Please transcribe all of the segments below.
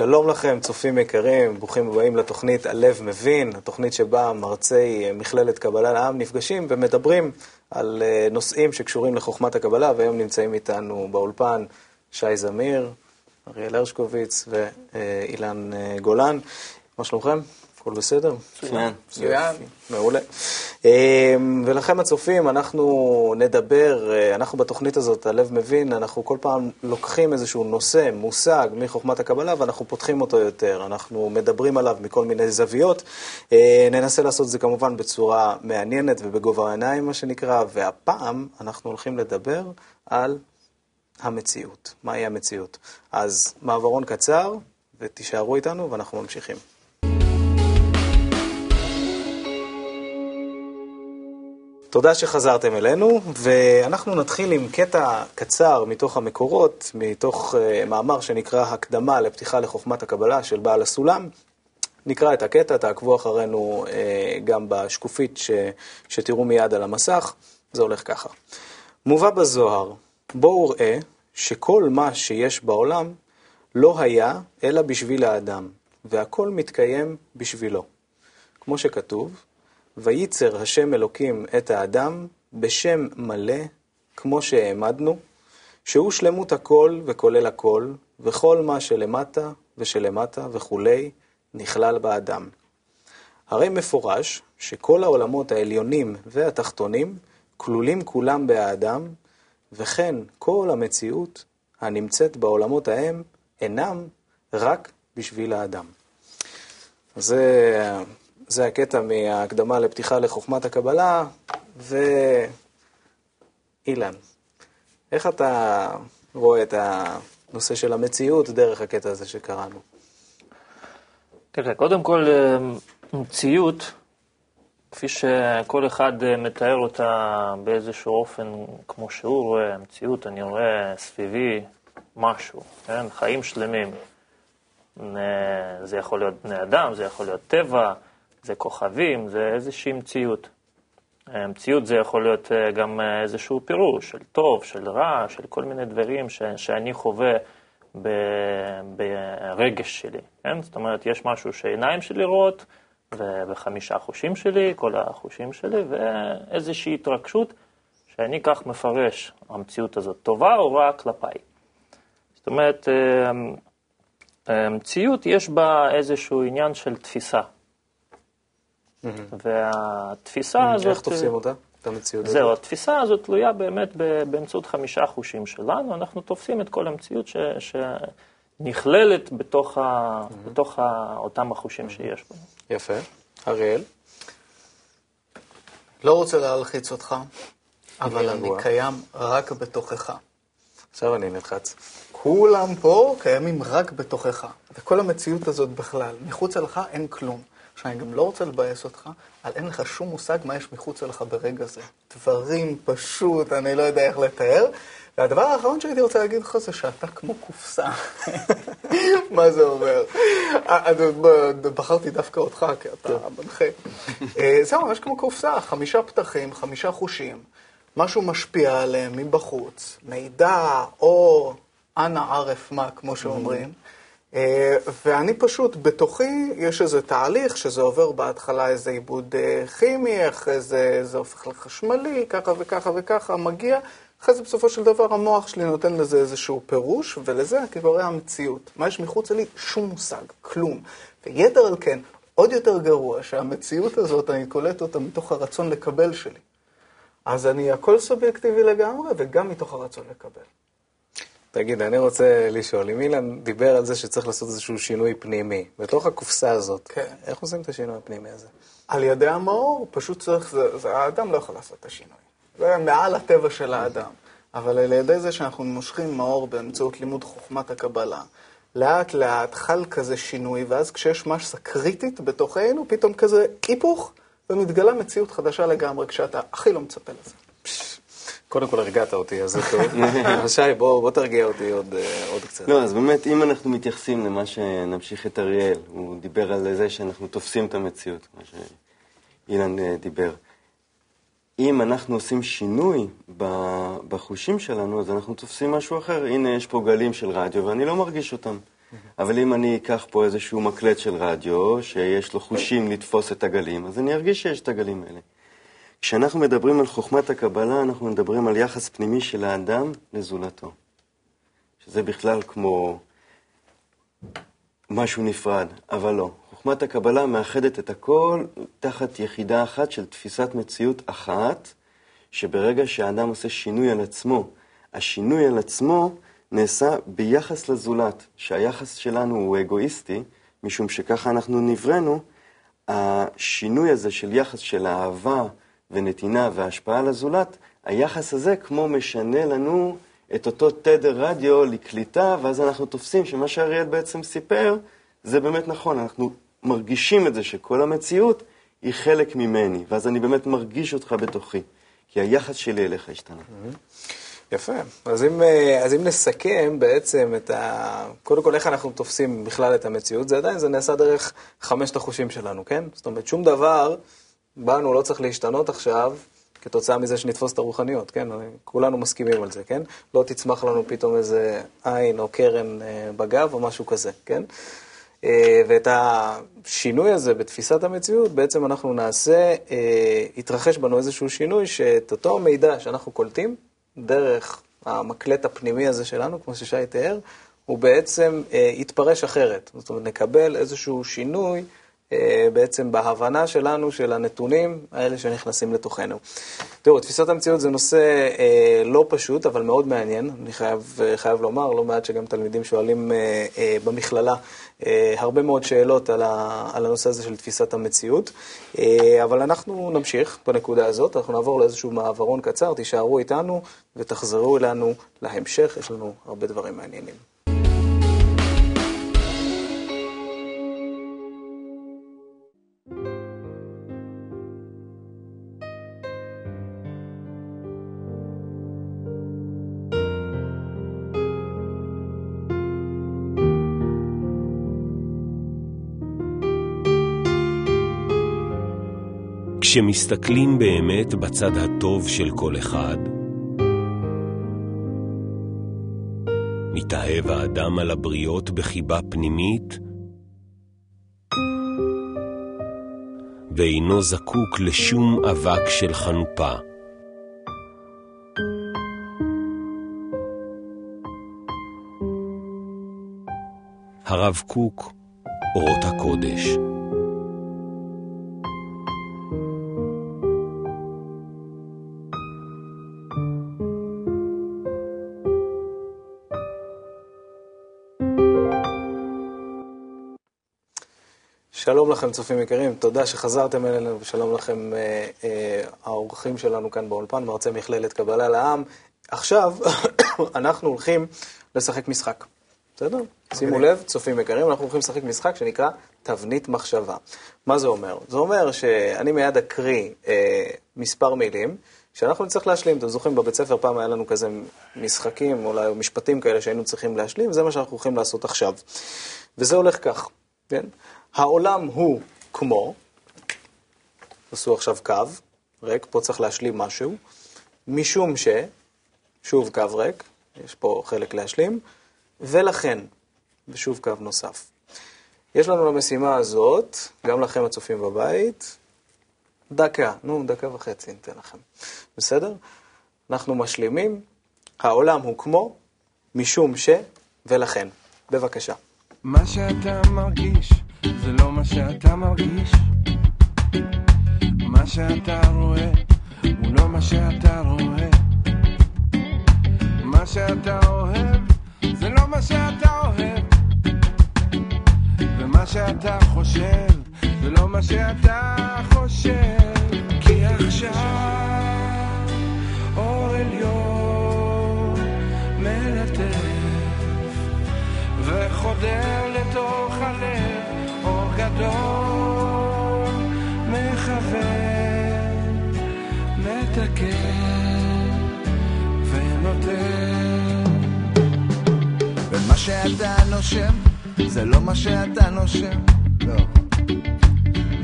שלום לכם, צופים יקרים, ברוכים הבאים לתוכנית הלב מבין, התוכנית שבה מרצי מכללת קבלה לעם נפגשים ומדברים על אה, נושאים שקשורים לחוכמת הקבלה, והיום נמצאים איתנו באולפן שי זמיר, אריאל הרשקוביץ ואילן אה, גולן. מה שלומכם? הכל בסדר? מצוין. מצוין. מעולה. אמ, ולכם הצופים, אנחנו נדבר, אה, אנחנו בתוכנית הזאת, הלב מבין, אנחנו כל פעם לוקחים איזשהו נושא, מושג מחוכמת הקבלה, ואנחנו פותחים אותו יותר. אנחנו מדברים עליו מכל מיני זוויות. אה, ננסה לעשות את זה כמובן בצורה מעניינת ובגובה העיניים, מה שנקרא, והפעם אנחנו הולכים לדבר על המציאות. מהי המציאות? אז מעברון קצר, ותישארו איתנו, ואנחנו ממשיכים. תודה שחזרתם אלינו, ואנחנו נתחיל עם קטע קצר מתוך המקורות, מתוך uh, מאמר שנקרא הקדמה לפתיחה לחוכמת הקבלה של בעל הסולם. נקרא את הקטע, תעקבו אחרינו uh, גם בשקופית ש, שתראו מיד על המסך, זה הולך ככה. מובא בזוהר, בואו ראה שכל מה שיש בעולם לא היה אלא בשביל האדם, והכל מתקיים בשבילו. כמו שכתוב, וייצר השם אלוקים את האדם בשם מלא, כמו שהעמדנו, שהוא שלמות הכל וכולל הכל, וכל מה שלמטה ושלמטה וכולי, נכלל באדם. הרי מפורש שכל העולמות העליונים והתחתונים כלולים כולם באדם, וכן כל המציאות הנמצאת בעולמות ההם אינם רק בשביל האדם. זה זה הקטע מההקדמה לפתיחה לחוכמת הקבלה, ואילן, איך אתה רואה את הנושא של המציאות דרך הקטע הזה שקראנו? תראה, קודם כל, אה, מציאות, כפי שכל אחד אה, מתאר אותה באיזשהו אופן, כמו שהוא רואה מציאות, אני רואה סביבי משהו, כן? חיים שלמים. זה יכול להיות בני אדם, זה יכול להיות טבע, זה כוכבים, זה איזושהי מציאות. אה, מציאות זה יכול להיות אה, גם אה, איזשהו פירוש של טוב, של רע, של כל מיני דברים ש, שאני חווה ב, ברגש שלי, כן? זאת אומרת, יש משהו שעיניים שלי רואות, ובחמישה חושים שלי, כל החושים שלי, ואיזושהי התרגשות שאני כך מפרש, המציאות הזאת טובה או רעה כלפיי. זאת אומרת, מציאות יש בה איזשהו עניין של תפיסה. והתפיסה הזאת... איך תופסים אותה? את המציאות הזאת? זהו, התפיסה הזאת תלויה באמת באמצעות חמישה חושים שלנו, אנחנו תופסים את כל המציאות ש... שנכללת בתוך, ה... בתוך ה... אותם החושים שיש לנו. יפה. אריאל? לא רוצה להלחיץ אותך, אבל אני קיים רק בתוכך. עכשיו אני נלחץ. כולם פה קיימים רק בתוכך, וכל המציאות הזאת בכלל, מחוץ לך אין כלום. שאני גם לא רוצה לבאס אותך, אבל אין לך שום מושג מה יש מחוץ לך ברגע זה. דברים פשוט, אני לא יודע איך לתאר. והדבר האחרון שהייתי רוצה להגיד לך זה שאתה כמו קופסה. מה זה אומר? בחרתי דווקא אותך, כי אתה מנחה. אה, זהו, ממש כמו קופסה, חמישה פתחים, חמישה חושים, משהו משפיע עליהם מבחוץ, מידע, אור, אנא ערף מה, כמו שאומרים. אה, ואני פשוט, בתוכי יש איזה תהליך שזה עובר בהתחלה איזה עיבוד אה, כימי, אחרי זה זה הופך לחשמלי, ככה וככה וככה, מגיע, אחרי זה בסופו של דבר המוח שלי נותן לזה איזשהו פירוש, ולזה אני קורא המציאות. מה יש מחוץ לי? שום מושג, כלום. ויתר על כן, עוד יותר גרוע, שהמציאות הזאת, אני קולט אותה מתוך הרצון לקבל שלי. אז אני הכל סובייקטיבי לגמרי, וגם מתוך הרצון לקבל. תגיד, אני רוצה לשאול, אם אילן דיבר על זה שצריך לעשות איזשהו שינוי פנימי, בתוך הקופסה הזאת, כן. איך עושים את השינוי הפנימי הזה? על ידי המאור, פשוט צריך, זה, זה, האדם לא יכול לעשות את השינוי. זה מעל הטבע של האדם. אבל על ידי זה שאנחנו מושכים מאור באמצעות לימוד חוכמת הקבלה, לאט לאט חל כזה שינוי, ואז כשיש מסה קריטית בתוכנו, פתאום כזה היפוך, ומתגלה מציאות חדשה לגמרי, כשאתה הכי לא מצפה לזה. קודם כל הרגעת אותי, אז זה טוב. שי, בוא, בוא תרגיע אותי עוד, אה, עוד קצת. לא, אז באמת, אם אנחנו מתייחסים למה שנמשיך את אריאל, הוא דיבר על זה שאנחנו תופסים את המציאות, מה שאילן אה, דיבר. אם אנחנו עושים שינוי בחושים שלנו, אז אנחנו תופסים משהו אחר. הנה, יש פה גלים של רדיו ואני לא מרגיש אותם. אבל אם אני אקח פה איזשהו מקלט של רדיו, שיש לו חושים לתפוס את הגלים, אז אני ארגיש שיש את הגלים האלה. כשאנחנו מדברים על חוכמת הקבלה, אנחנו מדברים על יחס פנימי של האדם לזולתו. שזה בכלל כמו משהו נפרד, אבל לא. חוכמת הקבלה מאחדת את הכל תחת יחידה אחת של תפיסת מציאות אחת, שברגע שהאדם עושה שינוי על עצמו, השינוי על עצמו נעשה ביחס לזולת, שהיחס שלנו הוא אגואיסטי, משום שככה אנחנו נבראנו, השינוי הזה של יחס של אהבה ונתינה והשפעה על הזולת, היחס הזה כמו משנה לנו את אותו תדר רדיו לקליטה, ואז אנחנו תופסים שמה שאריאל בעצם סיפר, זה באמת נכון, אנחנו מרגישים את זה שכל המציאות היא חלק ממני, ואז אני באמת מרגיש אותך בתוכי, כי היחס שלי אליך השתנה. יפה. אז אם, אה, אז אם נסכם בעצם את ה... קודם כל, איך אנחנו תופסים בכלל את המציאות, זה עדיין, זה נעשה דרך חמשת החושים שלנו, כן? זאת אומרת, שום דבר בנו לא צריך להשתנות עכשיו כתוצאה מזה שנתפוס את הרוחניות, כן? כולנו מסכימים על זה, כן? לא תצמח לנו פתאום איזה עין או קרן אה, בגב או משהו כזה, כן? אה, ואת השינוי הזה בתפיסת המציאות, בעצם אנחנו נעשה, יתרחש בנו איזשהו שינוי, שאת אותו מידע שאנחנו קולטים, דרך המקלט הפנימי הזה שלנו, כמו ששי תיאר, הוא בעצם אה, יתפרש אחרת. זאת אומרת, נקבל איזשהו שינוי אה, בעצם בהבנה שלנו של הנתונים האלה שנכנסים לתוכנו. תראו, תפיסת המציאות זה נושא אה, לא פשוט, אבל מאוד מעניין. אני חייב, אה, חייב לומר, לא מעט שגם תלמידים שואלים אה, אה, במכללה אה, הרבה מאוד שאלות על, ה, על הנושא הזה של תפיסת המציאות. אה, אבל אנחנו נמשיך בנקודה הזאת, אנחנו נעבור לאיזשהו מעברון קצר, תישארו איתנו ותחזרו אלינו להמשך, יש לנו הרבה דברים מעניינים. כשמסתכלים באמת בצד הטוב של כל אחד, מתאהב האדם על הבריות בחיבה פנימית, ואינו זקוק לשום אבק של חנופה. הרב קוק, אורות הקודש שלום לכם, צופים יקרים, תודה שחזרתם אלינו, ושלום לכם אה, אה, האורחים שלנו כאן באולפן, מרצה מכללת קבלה לעם. עכשיו אנחנו הולכים לשחק משחק, בסדר? שימו לב, צופים יקרים, אנחנו הולכים לשחק משחק שנקרא תבנית מחשבה. מה זה אומר? זה אומר שאני מיד אקריא אה, מספר מילים, שאנחנו נצטרך להשלים. אתם זוכרים, בבית ספר פעם היה לנו כזה משחקים, אולי משפטים כאלה שהיינו צריכים להשלים, וזה מה שאנחנו הולכים לעשות עכשיו. וזה הולך כך, כן? העולם הוא כמו, עשו עכשיו קו ריק, פה צריך להשלים משהו, משום ש, שוב קו ריק, יש פה חלק להשלים, ולכן, ושוב קו נוסף. יש לנו למשימה הזאת, גם לכם הצופים בבית, דקה, נו, דקה וחצי ניתן לכם. בסדר? אנחנו משלימים, העולם הוא כמו, משום ש, ולכן. בבקשה. מה שאתה מרגיש זה לא מה שאתה מרגיש. מה שאתה רואה הוא לא מה שאתה רואה. מה שאתה אוהב זה לא מה שאתה אוהב. ומה שאתה חושב זה לא מה שאתה חושב. כי עכשיו אור עליון מלטף וחודר לתוך הלב. גדול, מכוון, מתקן ונותן. ומה שאתה נושם, זה לא מה שאתה נושם, לא.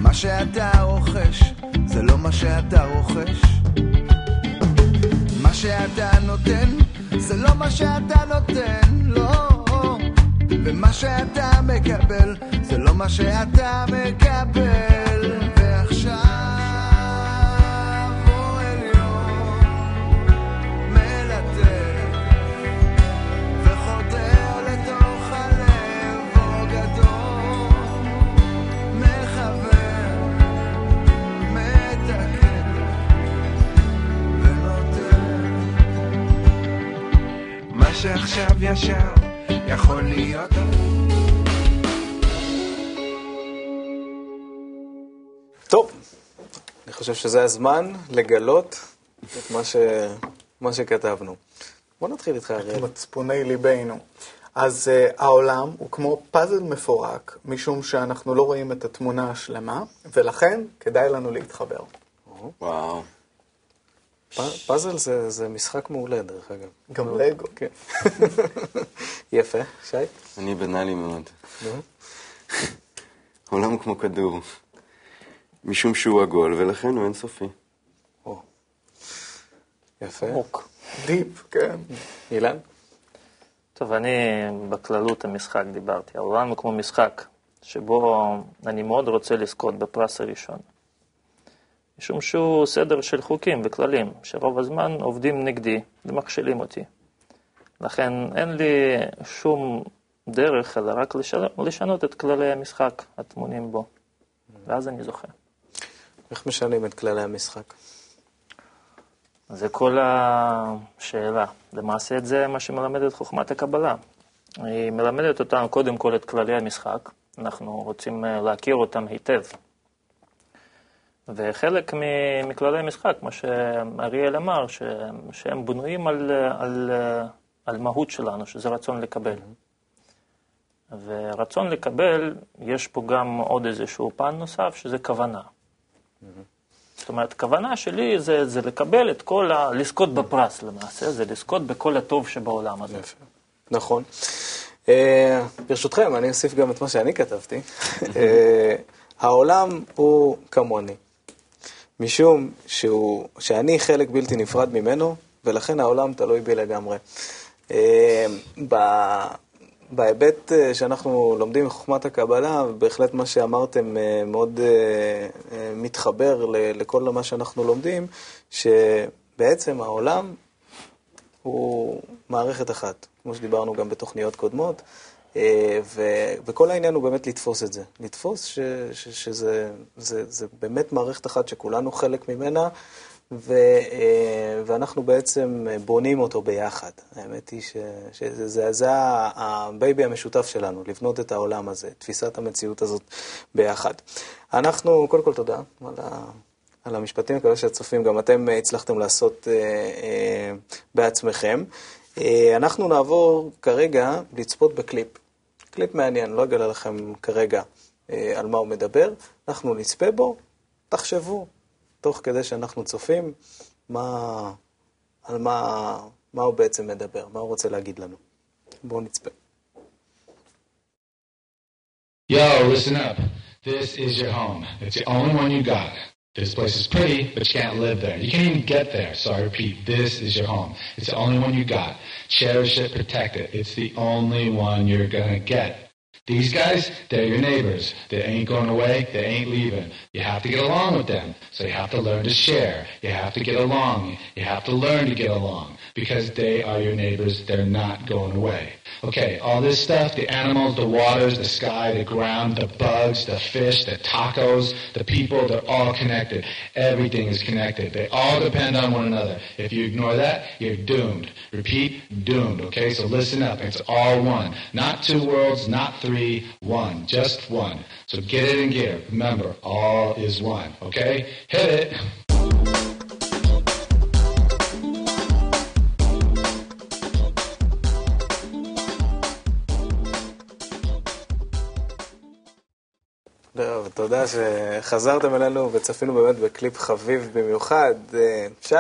מה שאתה רוכש, זה לא מה שאתה רוכש. מה שאתה נותן, זה לא מה שאתה נותן, לא. ומה שאתה מקבל זה לא מה שאתה מקבל. ועכשיו אור עליון מלטף וחותר לתוך הלב אור גדול מכוון מתקן ונותן. מה שעכשיו ישר יכול להיות טוב, אני חושב שזה הזמן לגלות את מה, ש... מה שכתבנו. בוא נתחיל איתך, אריאל. מצפוני ליבנו. אז uh, העולם הוא כמו פאזל מפורק, משום שאנחנו לא רואים את התמונה השלמה, ולכן כדאי לנו להתחבר. וואו. פאזל זה, זה משחק מעולה, דרך אגב. גם לגו. כן. יפה, שי? אני בנאלי מאוד. הוא כמו כדור. משום שהוא עגול, ולכן הוא אינסופי. או. יפה. עמוק. דיפ, כן. אילן? טוב, אני בכללות המשחק דיברתי. העולם הוא כמו משחק, שבו אני מאוד רוצה לזכות בפרס הראשון. משום שהוא סדר של חוקים וכללים, שרוב הזמן עובדים נגדי ומכשילים אותי. לכן אין לי שום דרך, אלא רק לשנות, לשנות את כללי המשחק הטמונים בו. ואז אני זוכה. איך משנים את כללי המשחק? זה כל השאלה. למעשה את זה מה שמלמדת חוכמת הקבלה. היא מלמדת אותנו קודם כל את כללי המשחק, אנחנו רוצים אה, להכיר אותם היטב. וחלק מכללי המשחק, כמו שאריאל אמר, ש- שהם בנויים על, על, על מהות שלנו, שזה רצון לקבל. ורצון לקבל, יש פה גם עוד איזשהו פן נוסף, שזה כוונה. זאת אומרת, כוונה שלי זה, זה לקבל את כל ה... לזכות בפרס למעשה, זה לזכות בכל הטוב שבעולם הזה. נכון. אה, ברשותכם, אני אוסיף גם את מה שאני כתבתי. אה, העולם הוא כמוני, משום שהוא, שאני חלק בלתי נפרד ממנו, ולכן העולם תלוי בי לגמרי. אה, בהיבט אה, שאנחנו לומדים מחוכמת הקבלה, בהחלט מה שאמרתם אה, מאוד מתחבר לכל מה שאנחנו לומדים, שבעצם העולם הוא מערכת אחת, כמו שדיברנו גם בתוכניות קודמות, ו- וכל העניין הוא באמת לתפוס את זה. לתפוס ש- ש- שזה זה, זה באמת מערכת אחת שכולנו חלק ממנה, ו- אה, ואנחנו בעצם בונים אותו ביחד. האמת היא ש- שזה זה, זה ה baby המשותף שלנו, לבנות את העולם הזה, תפיסת המציאות הזאת ביחד. אנחנו, קודם כל תודה על ה... על המשפטים, מקווה שהצופים גם אתם אה, הצלחתם לעשות אה, אה, בעצמכם. אה, אנחנו נעבור כרגע לצפות בקליפ. קליפ מעניין, לא אגלה לכם כרגע אה, על מה הוא מדבר. אנחנו נצפה בו, תחשבו, תוך כדי שאנחנו צופים, מה, על מה, מה הוא בעצם מדבר, מה הוא רוצה להגיד לנו. בואו נצפה. Yo, listen up. This is your home. It's the only one you got. This place is pretty, but you can't live there. You can't even get there. So I repeat, this is your home. It's the only one you got. Cherish it, protect it. It's the only one you're gonna get. These guys, they're your neighbors. They ain't going away. They ain't leaving. You have to get along with them. So you have to learn to share. You have to get along. You have to learn to get along because they are your neighbors. They're not going away. Okay, all this stuff, the animals, the waters, the sky, the ground, the bugs, the fish, the tacos, the people, they're all connected. Everything is connected. They all depend on one another. If you ignore that, you're doomed. Repeat, doomed. Okay, so listen up. It's all one. Not two worlds, not three, one. Just one. So get it in gear. Remember, all is one. Okay? Hit it. טוב, תודה שחזרתם אלינו וצפינו באמת בקליפ חביב במיוחד. אה, שי,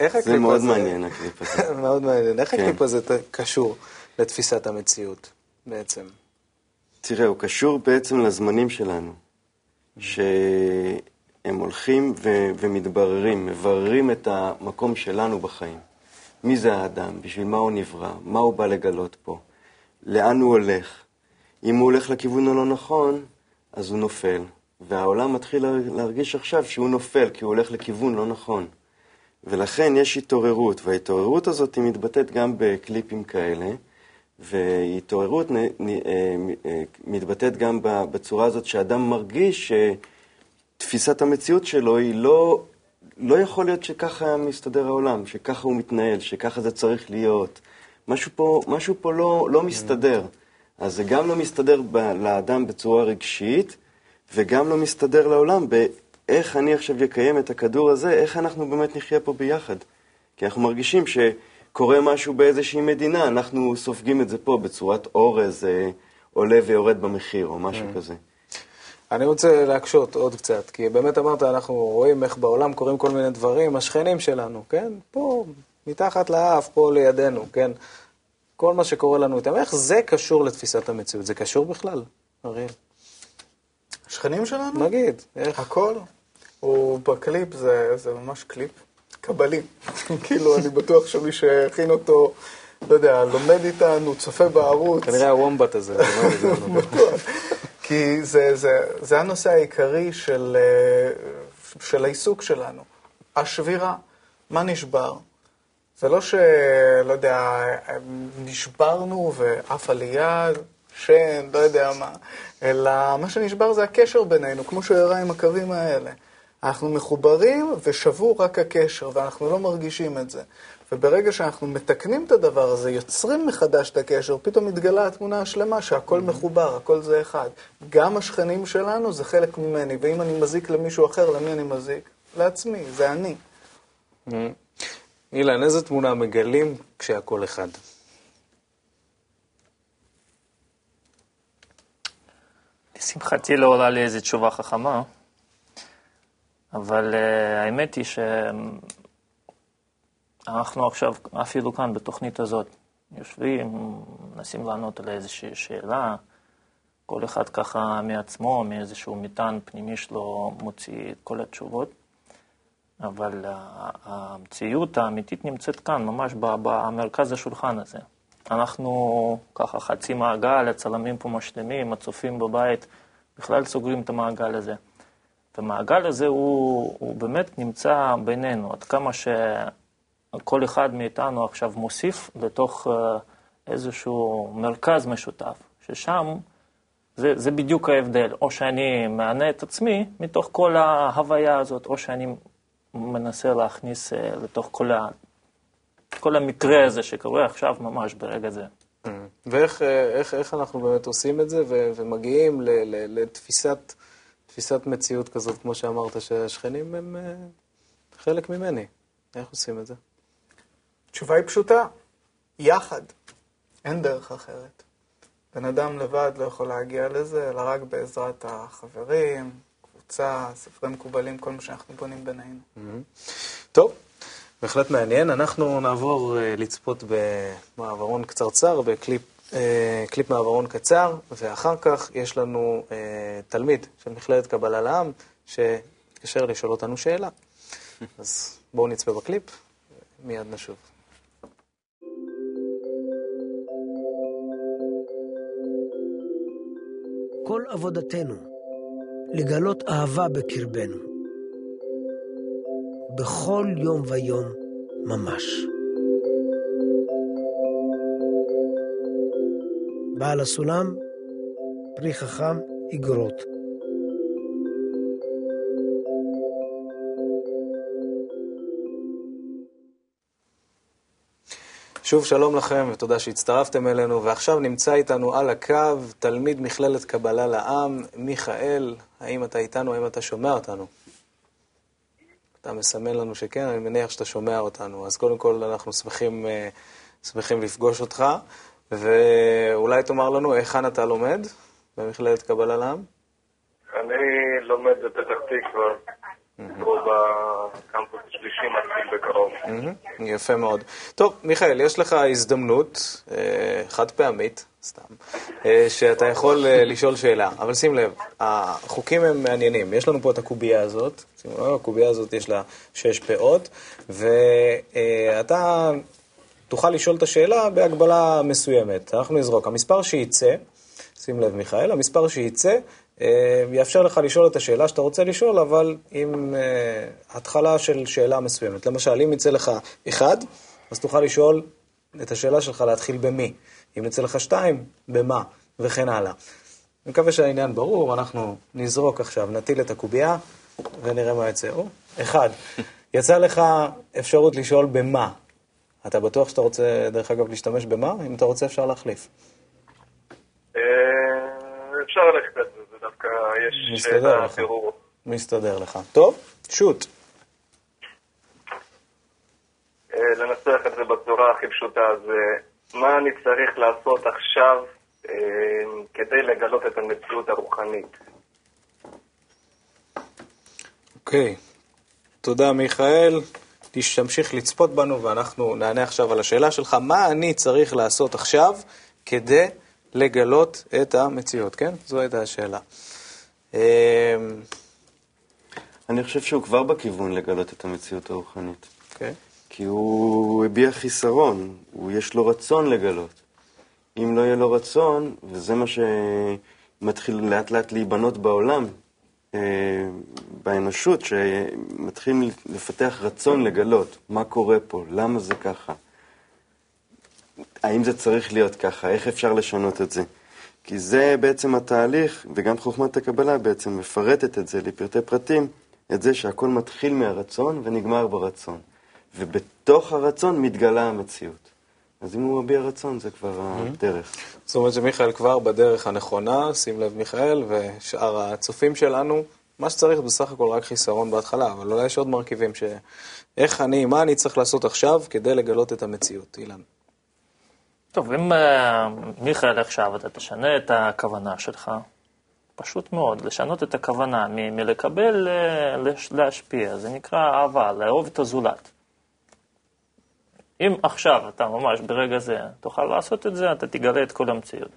איך הקליפ הזה... זה מאוד מעניין, הקליפ הזה. מאוד מעניין. איך כן. הקליפ הזה קשור לתפיסת המציאות בעצם? תראה, הוא קשור בעצם לזמנים שלנו, שהם הולכים ו- ומתבררים, מבררים את המקום שלנו בחיים. מי זה האדם? בשביל מה הוא נברא? מה הוא בא לגלות פה? לאן הוא הולך. אם הוא הולך לכיוון הלא נכון, אז הוא נופל. והעולם מתחיל להרגיש עכשיו שהוא נופל, כי הוא הולך לכיוון לא נכון. ולכן יש התעוררות, וההתעוררות הזאת היא מתבטאת גם בקליפים כאלה, והתעוררות אה, אה, מתבטאת גם בצורה הזאת שאדם מרגיש שתפיסת המציאות שלו היא לא, לא יכול להיות שככה מסתדר העולם, שככה הוא מתנהל, שככה זה צריך להיות. משהו פה, משהו פה לא, לא מסתדר. אז זה גם לא מסתדר ב, לאדם בצורה רגשית, וגם לא מסתדר לעולם באיך אני עכשיו אקיים את הכדור הזה, איך אנחנו באמת נחיה פה ביחד. כי אנחנו מרגישים שקורה משהו באיזושהי מדינה, אנחנו סופגים את זה פה בצורת אורז אה, עולה ויורד במחיר, או משהו mm. כזה. אני רוצה להקשות עוד קצת, כי באמת אמרת, אנחנו רואים איך בעולם קורים כל מיני דברים, השכנים שלנו, כן? פה, מתחת לאף, פה לידינו, כן? כל מה שקורה לנו איתם, איך זה קשור לתפיסת המציאות? זה קשור בכלל, אריאל? השכנים שלנו? נגיד, איך? הכל. הוא בקליפ, זה, זה ממש קליפ קבלי. כאילו, אני בטוח שמי שהכין אותו, לא יודע, לומד איתנו, צופה בערוץ. כנראה הוומבט הזה. בטוח. כי זה, זה, זה הנושא העיקרי של, אה, של העיסוק שלנו. השבירה, מה נשבר? זה לא שלא יודע, נשברנו ואף עלייה, שן, לא יודע מה, אלא מה שנשבר זה הקשר בינינו, כמו שהוא הראה עם הקווים האלה. אנחנו מחוברים ושבור רק הקשר, ואנחנו לא מרגישים את זה. וברגע שאנחנו מתקנים את הדבר הזה, יוצרים מחדש את הקשר, פתאום מתגלה התמונה השלמה שהכל מחובר, הכל זה אחד. גם השכנים שלנו זה חלק ממני, ואם אני מזיק למישהו אחר, למי אני מזיק? לעצמי, זה אני. אילן, איזה תמונה מגלים כשהכל אחד? לשמחתי לא עולה לי איזו תשובה חכמה, אבל uh, האמת היא שאנחנו עכשיו, אפילו כאן בתוכנית הזאת, יושבים, מנסים לענות על איזושהי שאלה, כל אחד ככה מעצמו, מאיזשהו מטען פנימי שלו, מוציא את כל התשובות. אבל המציאות האמיתית נמצאת כאן, ממש במרכז השולחן הזה. אנחנו ככה חצי מעגל, הצלמים פה משלימים, הצופים בבית בכלל סוגרים את המעגל הזה. והמעגל הזה הוא, הוא באמת נמצא בינינו, עד כמה שכל אחד מאיתנו עכשיו מוסיף לתוך אה, איזשהו מרכז משותף, ששם זה, זה בדיוק ההבדל, או שאני מענה את עצמי מתוך כל ההוויה הזאת, או שאני מנסה להכניס אה, לתוך כל, ה... כל המקרה הזה שקורה עכשיו ממש ברגע זה. Mm. ואיך אה, איך, איך אנחנו באמת עושים את זה ומגיעים ל, ל, לתפיסת תפיסת מציאות כזאת, כמו שאמרת, שהשכנים הם אה, חלק ממני. איך עושים את זה? התשובה היא פשוטה, יחד. אין דרך אחרת. בן אדם לבד לא יכול להגיע לזה, אלא רק בעזרת החברים, קבוצה, ספרי מקובלים, כל מה שאנחנו בונים בינינו. Mm-hmm. טוב, בהחלט מעניין. אנחנו נעבור uh, לצפות במעברון קצרצר, בקליפ קליפ מעברון קצר, ואחר כך יש לנו uh, תלמיד של מכללת קבלה לעם, שהתקשר לשאול אותנו שאלה. אז בואו נצפה בקליפ, מיד נשוב. כל עבודתנו לגלות אהבה בקרבנו. בכל יום ויום ממש. בעל הסולם, פרי חכם, איגרות. שוב שלום לכם ותודה שהצטרפתם אלינו, ועכשיו נמצא איתנו על הקו תלמיד מכללת קבלה לעם, מיכאל, האם אתה איתנו, האם אתה שומע אותנו? אתה מסמן לנו שכן, אני מניח שאתה שומע אותנו, אז קודם כל אנחנו שמחים, אה, שמחים לפגוש אותך, ואולי תאמר לנו היכן אתה לומד במכללת קבלה לעם? אני לומד בפתח תקווה. פה בקמפוס השלישי מתחיל בקרוב. יפה מאוד. טוב, מיכאל, יש לך הזדמנות, אה, חד פעמית, סתם, אה, שאתה יכול אה, לשאול שאלה, אבל שים לב, החוקים הם מעניינים. יש לנו פה את הקובייה הזאת, שימו לב, הקובייה הזאת יש לה שש פאות, ואתה תוכל לשאול את השאלה בהגבלה מסוימת. אנחנו נזרוק. המספר שייצא, שים לב מיכאל, המספר שייצא אה, יאפשר לך לשאול את השאלה שאתה רוצה לשאול, אבל עם אה, התחלה של שאלה מסוימת. למשל, אם יצא לך אחד, אז תוכל לשאול את השאלה שלך להתחיל במי. אם יצא לך שתיים, במה, וכן הלאה. אני מקווה שהעניין ברור, אנחנו נזרוק עכשיו, נטיל את הקובייה ונראה מה יצא. או, אחד. יצא לך אפשרות לשאול במה. אתה בטוח שאתה רוצה, דרך אגב, להשתמש במה? אם אתה רוצה, אפשר להחליף. אה, אפשר ללכת על זה, זה דווקא יש שאלה לך. בירור. מסתדר לך. טוב, שוט. אה, לנסח את זה בצורה הכי פשוטה, זה מה אני צריך לעשות עכשיו אה, כדי לגלות את המציאות הרוחנית. אוקיי. תודה, מיכאל. תמשיך לצפות בנו, ואנחנו נענה עכשיו על השאלה שלך, מה אני צריך לעשות עכשיו כדי לגלות את המציאות, כן? זו הייתה השאלה. אמ, אני חושב שהוא כבר בכיוון לגלות את המציאות הרוחנית. אוקיי. כי הוא הביע חיסרון, הוא יש לו רצון לגלות. אם לא יהיה לו רצון, וזה מה שמתחיל לאט לאט להיבנות בעולם, באנושות, שמתחילים לפתח רצון לגלות מה קורה פה, למה זה ככה, האם זה צריך להיות ככה, איך אפשר לשנות את זה. כי זה בעצם התהליך, וגם חוכמת הקבלה בעצם מפרטת את זה לפרטי פרטים, את זה שהכל מתחיל מהרצון ונגמר ברצון. ובתוך הרצון מתגלה המציאות. אז אם הוא מביע רצון, זה כבר הדרך. זאת אומרת שמיכאל כבר בדרך הנכונה, שים לב מיכאל, ושאר הצופים שלנו, מה שצריך בסך הכל רק חיסרון בהתחלה, אבל אולי יש עוד מרכיבים ש... איך אני, מה אני צריך לעשות עכשיו כדי לגלות את המציאות, אילן? טוב, אם אה, מיכאל עכשיו אתה תשנה את הכוונה שלך, פשוט מאוד, לשנות את הכוונה מלקבל אה, לש- להשפיע, זה נקרא אהבה, לאהוב את הזולת. אם עכשיו אתה ממש ברגע זה תוכל לעשות את זה, אתה תגלה את כל המציאות.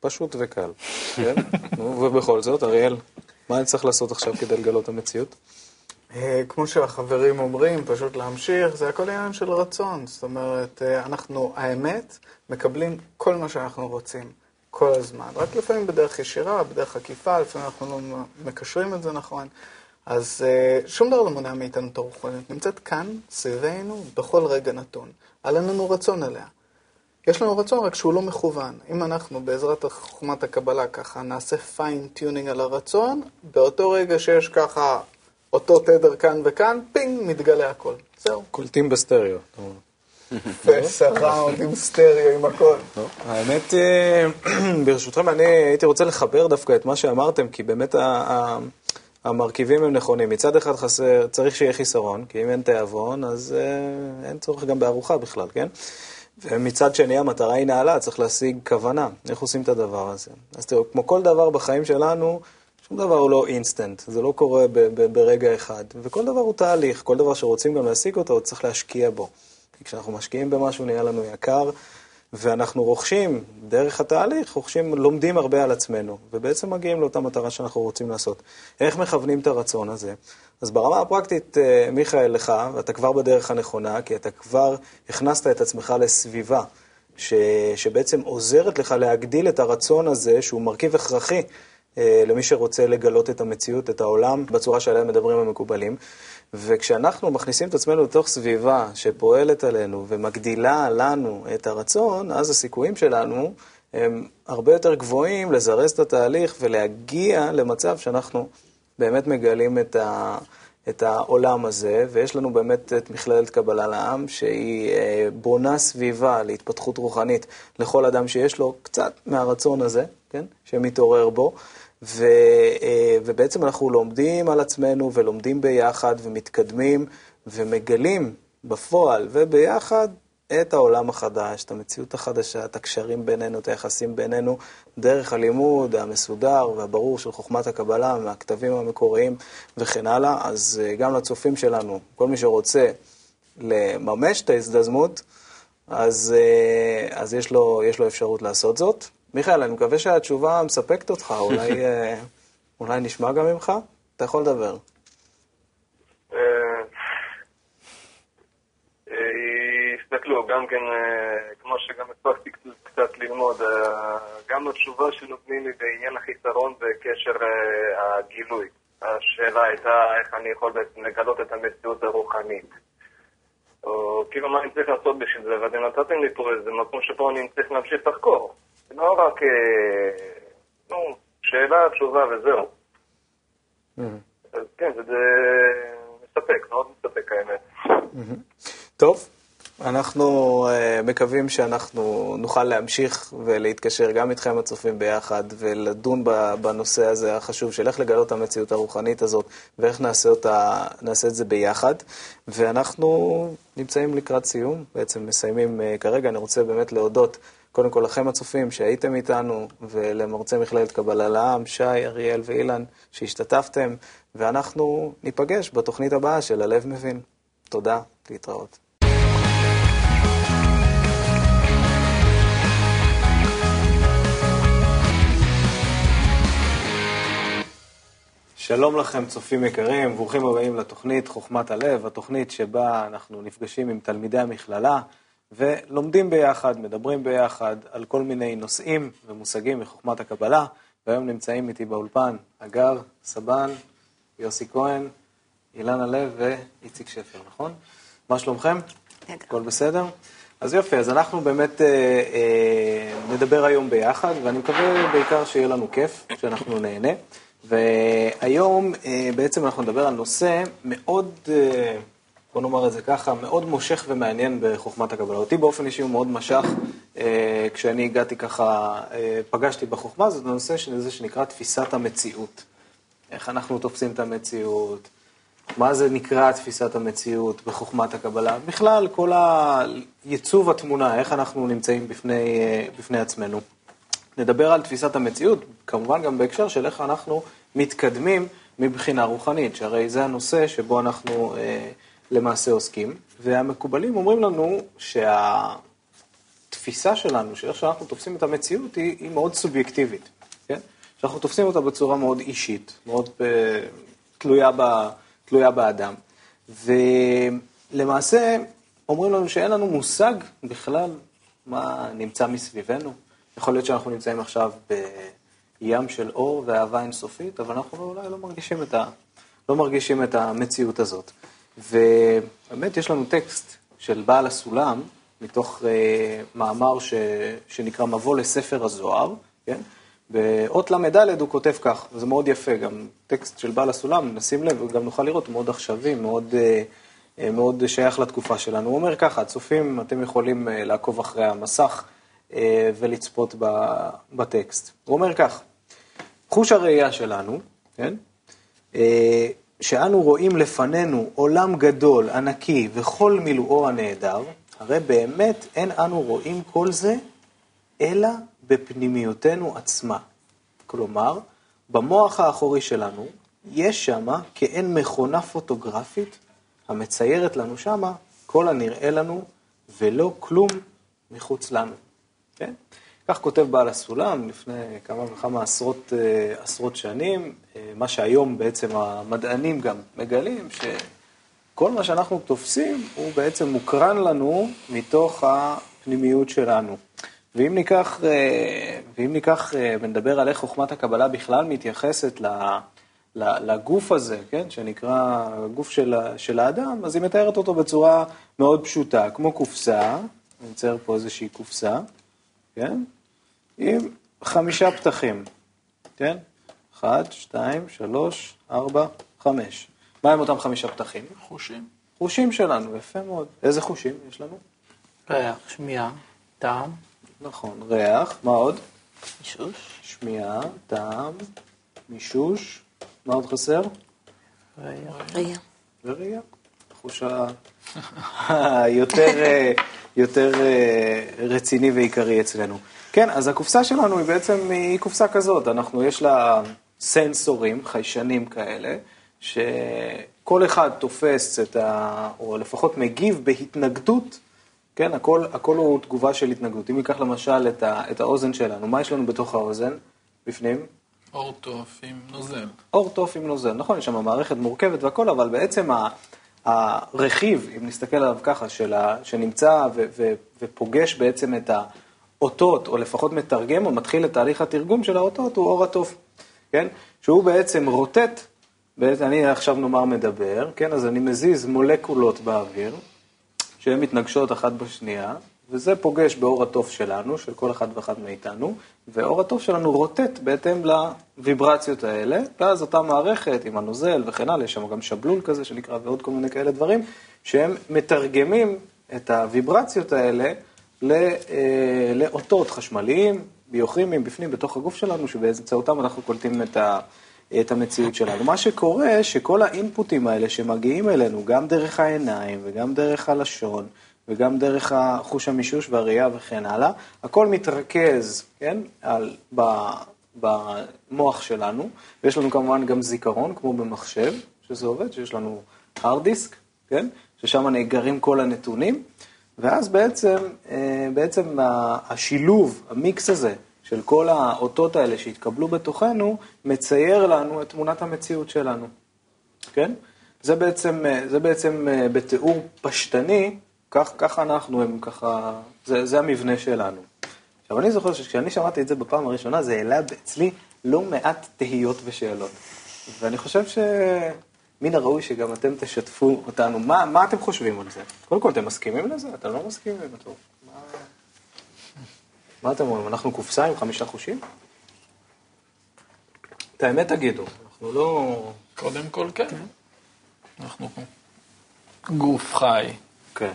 פשוט וקל, כן? נו, ובכל זאת, אריאל, מה אני צריך לעשות עכשיו כדי לגלות המציאות? אה, כמו שהחברים אומרים, פשוט להמשיך, זה הכל עניין של רצון. זאת אומרת, אה, אנחנו, האמת, מקבלים כל מה שאנחנו רוצים, כל הזמן. רק לפעמים בדרך ישירה, בדרך עקיפה, לפעמים אנחנו לא מקשרים את זה נכון. אז אה, שום דבר לא מונע מאיתנו את הרוחניות. נמצאת כאן, סביבנו, בכל רגע נתון. היה לנו רצון עליה. יש לנו רצון רק שהוא לא מכוון. אם אנחנו בעזרת חוכמת הקבלה ככה נעשה fine-tuning על הרצון, באותו רגע שיש ככה אותו תדר כאן וכאן, ping, מתגלה הכל. זהו. קולטים בסטריאו. ו surround עם סטריאו, עם הכל. האמת, אה, ברשותכם, אני הייתי רוצה לחבר דווקא את מה שאמרתם, כי באמת ה- המרכיבים הם נכונים. מצד אחד חסר, צריך שיהיה חיסרון, כי אם אין תיאבון, אז אה, אין צורך גם בארוחה בכלל, כן? ומצד שני, המטרה היא נעלה, צריך להשיג כוונה. איך עושים את הדבר הזה? אז תראו, כמו כל דבר בחיים שלנו, שום דבר הוא לא אינסטנט, זה לא קורה ב- ב- ברגע אחד. וכל דבר הוא תהליך, כל דבר שרוצים גם להשיג אותו, צריך להשקיע בו. כי כשאנחנו משקיעים במשהו נהיה לנו יקר, ואנחנו רוכשים, דרך התהליך, רוכשים, לומדים הרבה על עצמנו, ובעצם מגיעים לאותה מטרה שאנחנו רוצים לעשות. איך מכוונים את הרצון הזה? אז ברמה הפרקטית, אה, מיכאל, לך, ואתה כבר בדרך הנכונה, כי אתה כבר הכנסת את עצמך לסביבה ש, שבעצם עוזרת לך להגדיל את הרצון הזה, שהוא מרכיב הכרחי אה, למי שרוצה לגלות את המציאות, את העולם, בצורה שעליה מדברים המקובלים. וכשאנחנו מכניסים את עצמנו לתוך סביבה שפועלת עלינו ומגדילה לנו את הרצון, אז הסיכויים שלנו הם הרבה יותר גבוהים לזרז את התהליך ולהגיע למצב שאנחנו באמת מגלים את, ה, את העולם הזה, ויש לנו באמת את מכללת קבלה לעם, שהיא אה, בונה סביבה להתפתחות רוחנית לכל אדם שיש לו קצת מהרצון הזה, כן, שמתעורר בו. ו, אה, ובעצם אנחנו לומדים על עצמנו ולומדים ביחד ומתקדמים ומגלים בפועל וביחד את העולם החדש, את המציאות החדשה, את הקשרים בינינו, את היחסים בינינו, דרך הלימוד המסודר והברור של חוכמת הקבלה מהכתבים המקוריים וכן הלאה. אז אה, גם לצופים שלנו, כל מי שרוצה לממש את ההזדמנות, אז, אה, אז יש, לו, יש לו אפשרות לעשות זאת. מיכאל, אני מקווה שהתשובה מספקת אותך, אולי, אה, אולי נשמע גם ממך? אתה יכול לדבר. אה, אה, תסתכלו, גם כן, כמו שגם הספקתי קצת- ללמוד, גם התשובה שנותנים לי בעניין החיסרון בקשר הגילוי. השאלה הייתה איך אני יכול בעצם לגלות את המציאות הרוחנית. או כאילו מה אני צריך לעשות בשביל זה, ואתם נתתם לי פה איזה מקום שפה אני צריך להמשיך לחקור. לא רק, אה, נו, שאלה, תשובה וזהו. אז כן, זה מספק, מאוד מספק האמת. טוב, אנחנו uh, מקווים שאנחנו נוכל להמשיך ולהתקשר גם איתכם הצופים ביחד ולדון בנושא הזה החשוב של איך לגלות את המציאות הרוחנית הזאת ואיך נעשה, אותה, נעשה את זה ביחד. ואנחנו נמצאים לקראת סיום, בעצם מסיימים uh, כרגע. אני רוצה באמת להודות קודם כל לכם הצופים שהייתם איתנו ולמרצה מכללת קבלה לעם, שי, אריאל ואילן שהשתתפתם, ואנחנו ניפגש בתוכנית הבאה של הלב מבין. תודה, להתראות. שלום לכם, צופים יקרים, ברוכים הבאים לתוכנית חוכמת הלב, התוכנית שבה אנחנו נפגשים עם תלמידי המכללה ולומדים ביחד, מדברים ביחד על כל מיני נושאים ומושגים מחוכמת הקבלה, והיום נמצאים איתי באולפן הגר, סבן, יוסי כהן, אילנה לב ואיציק שפר, נכון? מה שלומכם? הכל בסדר? אז יופי, אז אנחנו באמת אה, אה, נדבר היום ביחד, ואני מקווה בעיקר שיהיה לנו כיף, שאנחנו נהנה. והיום אה, בעצם אנחנו נדבר על נושא מאוד, אה, בוא נאמר את זה ככה, מאוד מושך ומעניין בחוכמת הקבלה. אותי באופן אישי הוא מאוד משך, אה, כשאני הגעתי ככה, אה, פגשתי בחוכמה, זה נושא של זה שנקרא תפיסת המציאות. איך אנחנו תופסים את המציאות, מה זה נקרא תפיסת המציאות בחוכמת הקבלה, בכלל כל ייצוב התמונה, איך אנחנו נמצאים בפני, אה, בפני עצמנו. נדבר על תפיסת המציאות, כמובן גם בהקשר של איך אנחנו מתקדמים מבחינה רוחנית, שהרי זה הנושא שבו אנחנו אה, למעשה עוסקים, והמקובלים אומרים לנו שהתפיסה שלנו, של איך שאנחנו תופסים את המציאות, היא, היא מאוד סובייקטיבית, כן? שאנחנו תופסים אותה בצורה מאוד אישית, מאוד אה, תלויה, ב, תלויה באדם. ולמעשה אומרים לנו שאין לנו מושג בכלל מה נמצא מסביבנו. יכול להיות שאנחנו נמצאים עכשיו בים של אור ואהבה אינסופית, אבל אנחנו אולי לא מרגישים את, ה, לא מרגישים את המציאות הזאת. ובאמת יש לנו טקסט של בעל הסולם, מתוך uh, מאמר ש, שנקרא מבוא לספר הזוהר, כן? באות ל"ד הוא כותב כך, וזה מאוד יפה, גם טקסט של בעל הסולם, נשים לב, וגם נוכל לראות, מאוד עכשווי, מאוד, uh, מאוד שייך לתקופה שלנו. הוא אומר ככה, הצופים, אתם יכולים uh, לעקוב אחרי המסך. ולצפות בטקסט. הוא אומר כך, חוש הראייה שלנו, כן? שאנו רואים לפנינו עולם גדול, ענקי, וכל מילואו הנהדר, הרי באמת אין אנו רואים כל זה, אלא בפנימיותנו עצמה. כלומר, במוח האחורי שלנו, יש שמה כעין מכונה פוטוגרפית המציירת לנו שמה כל הנראה לנו, ולא כלום מחוץ לנו. כן? כך כותב בעל הסולם לפני כמה וכמה עשרות, עשרות שנים, מה שהיום בעצם המדענים גם מגלים, שכל מה שאנחנו תופסים הוא בעצם מוקרן לנו מתוך הפנימיות שלנו. ואם ניקח, ואם ניקח ונדבר על איך חוכמת הקבלה בכלל מתייחסת לגוף הזה, כן, שנקרא גוף של, של האדם, אז היא מתארת אותו בצורה מאוד פשוטה, כמו קופסה, אני מצייר פה איזושהי קופסה, כן? עם חמישה פתחים, כן? אחד, שתיים, שלוש, ארבע, חמש. מה עם אותם חמישה פתחים? חושים. חושים שלנו, יפה מאוד. איזה חושים יש לנו? ריח, שמיעה, טעם. נכון, ריח, מה עוד? מישוש. שמיעה, טעם, מישוש, מה עוד חסר? ראייה. וראייה. החוש היותר יותר רציני ועיקרי אצלנו. כן, אז הקופסה שלנו היא בעצם, היא קופסה כזאת, אנחנו, יש לה סנסורים, חיישנים כאלה, שכל אחד תופס את ה... או לפחות מגיב בהתנגדות, כן, הכל, הכל הוא תגובה של התנגדות. אם ניקח למשל את, ה, את האוזן שלנו, מה יש לנו בתוך האוזן? בפנים? אור טוף עם נוזל. אור טוף עם נוזל, נכון, יש שם מערכת מורכבת והכל, אבל בעצם הרכיב, אם נסתכל עליו ככה, של ה, שנמצא ו, ו, ופוגש בעצם את האותות, או לפחות מתרגם, או מתחיל את תהליך התרגום של האותות, הוא אור התוף, כן? שהוא בעצם רוטט, בעצם, אני עכשיו נאמר מדבר, כן? אז אני מזיז מולקולות באוויר, שהן מתנגשות אחת בשנייה, וזה פוגש באור התוף שלנו, של כל אחד ואחת מאיתנו, ואור התוף שלנו רוטט בהתאם לוויברציות האלה, ואז אותה מערכת עם הנוזל וכן הלאה, יש שם גם שבלול כזה שנקרא ועוד כל מיני כאלה דברים, שהם מתרגמים את הוויברציות האלה לאותות חשמליים, ביוכימיים בפנים, בתוך הגוף שלנו, שבאמצעותם אנחנו קולטים את, ה, את המציאות שלנו. מה שקורה, שכל האינפוטים האלה שמגיעים אלינו, גם דרך העיניים וגם דרך הלשון, וגם דרך החוש המישוש והראייה וכן הלאה, הכל מתרכז, כן, על, ב, במוח שלנו, ויש לנו כמובן גם זיכרון, כמו במחשב, שזה עובד, שיש לנו hard disk, כן, ששם נאגרים כל הנתונים, ואז בעצם, אה, בעצם השילוב, המיקס הזה, של כל האותות האלה שהתקבלו בתוכנו, מצייר לנו את תמונת המציאות שלנו, כן? זה בעצם, אה, זה בעצם אה, בתיאור פשטני כך, ככה אנחנו, הם ככה, זה, זה המבנה שלנו. עכשיו, אני זוכר שכשאני שמעתי את זה בפעם הראשונה, זה העלה אצלי לא מעט תהיות ושאלות. ואני חושב שמן הראוי שגם אתם תשתפו אותנו. מה, מה אתם חושבים על זה? קודם כל, אתם מסכימים לזה? אתם לא מסכימים? טוב. מה... מה אתם אומרים? אנחנו קופסה עם חמישה חושים? את האמת תגידו, אנחנו לא... קודם כל כן. אנחנו גוף חי. כן.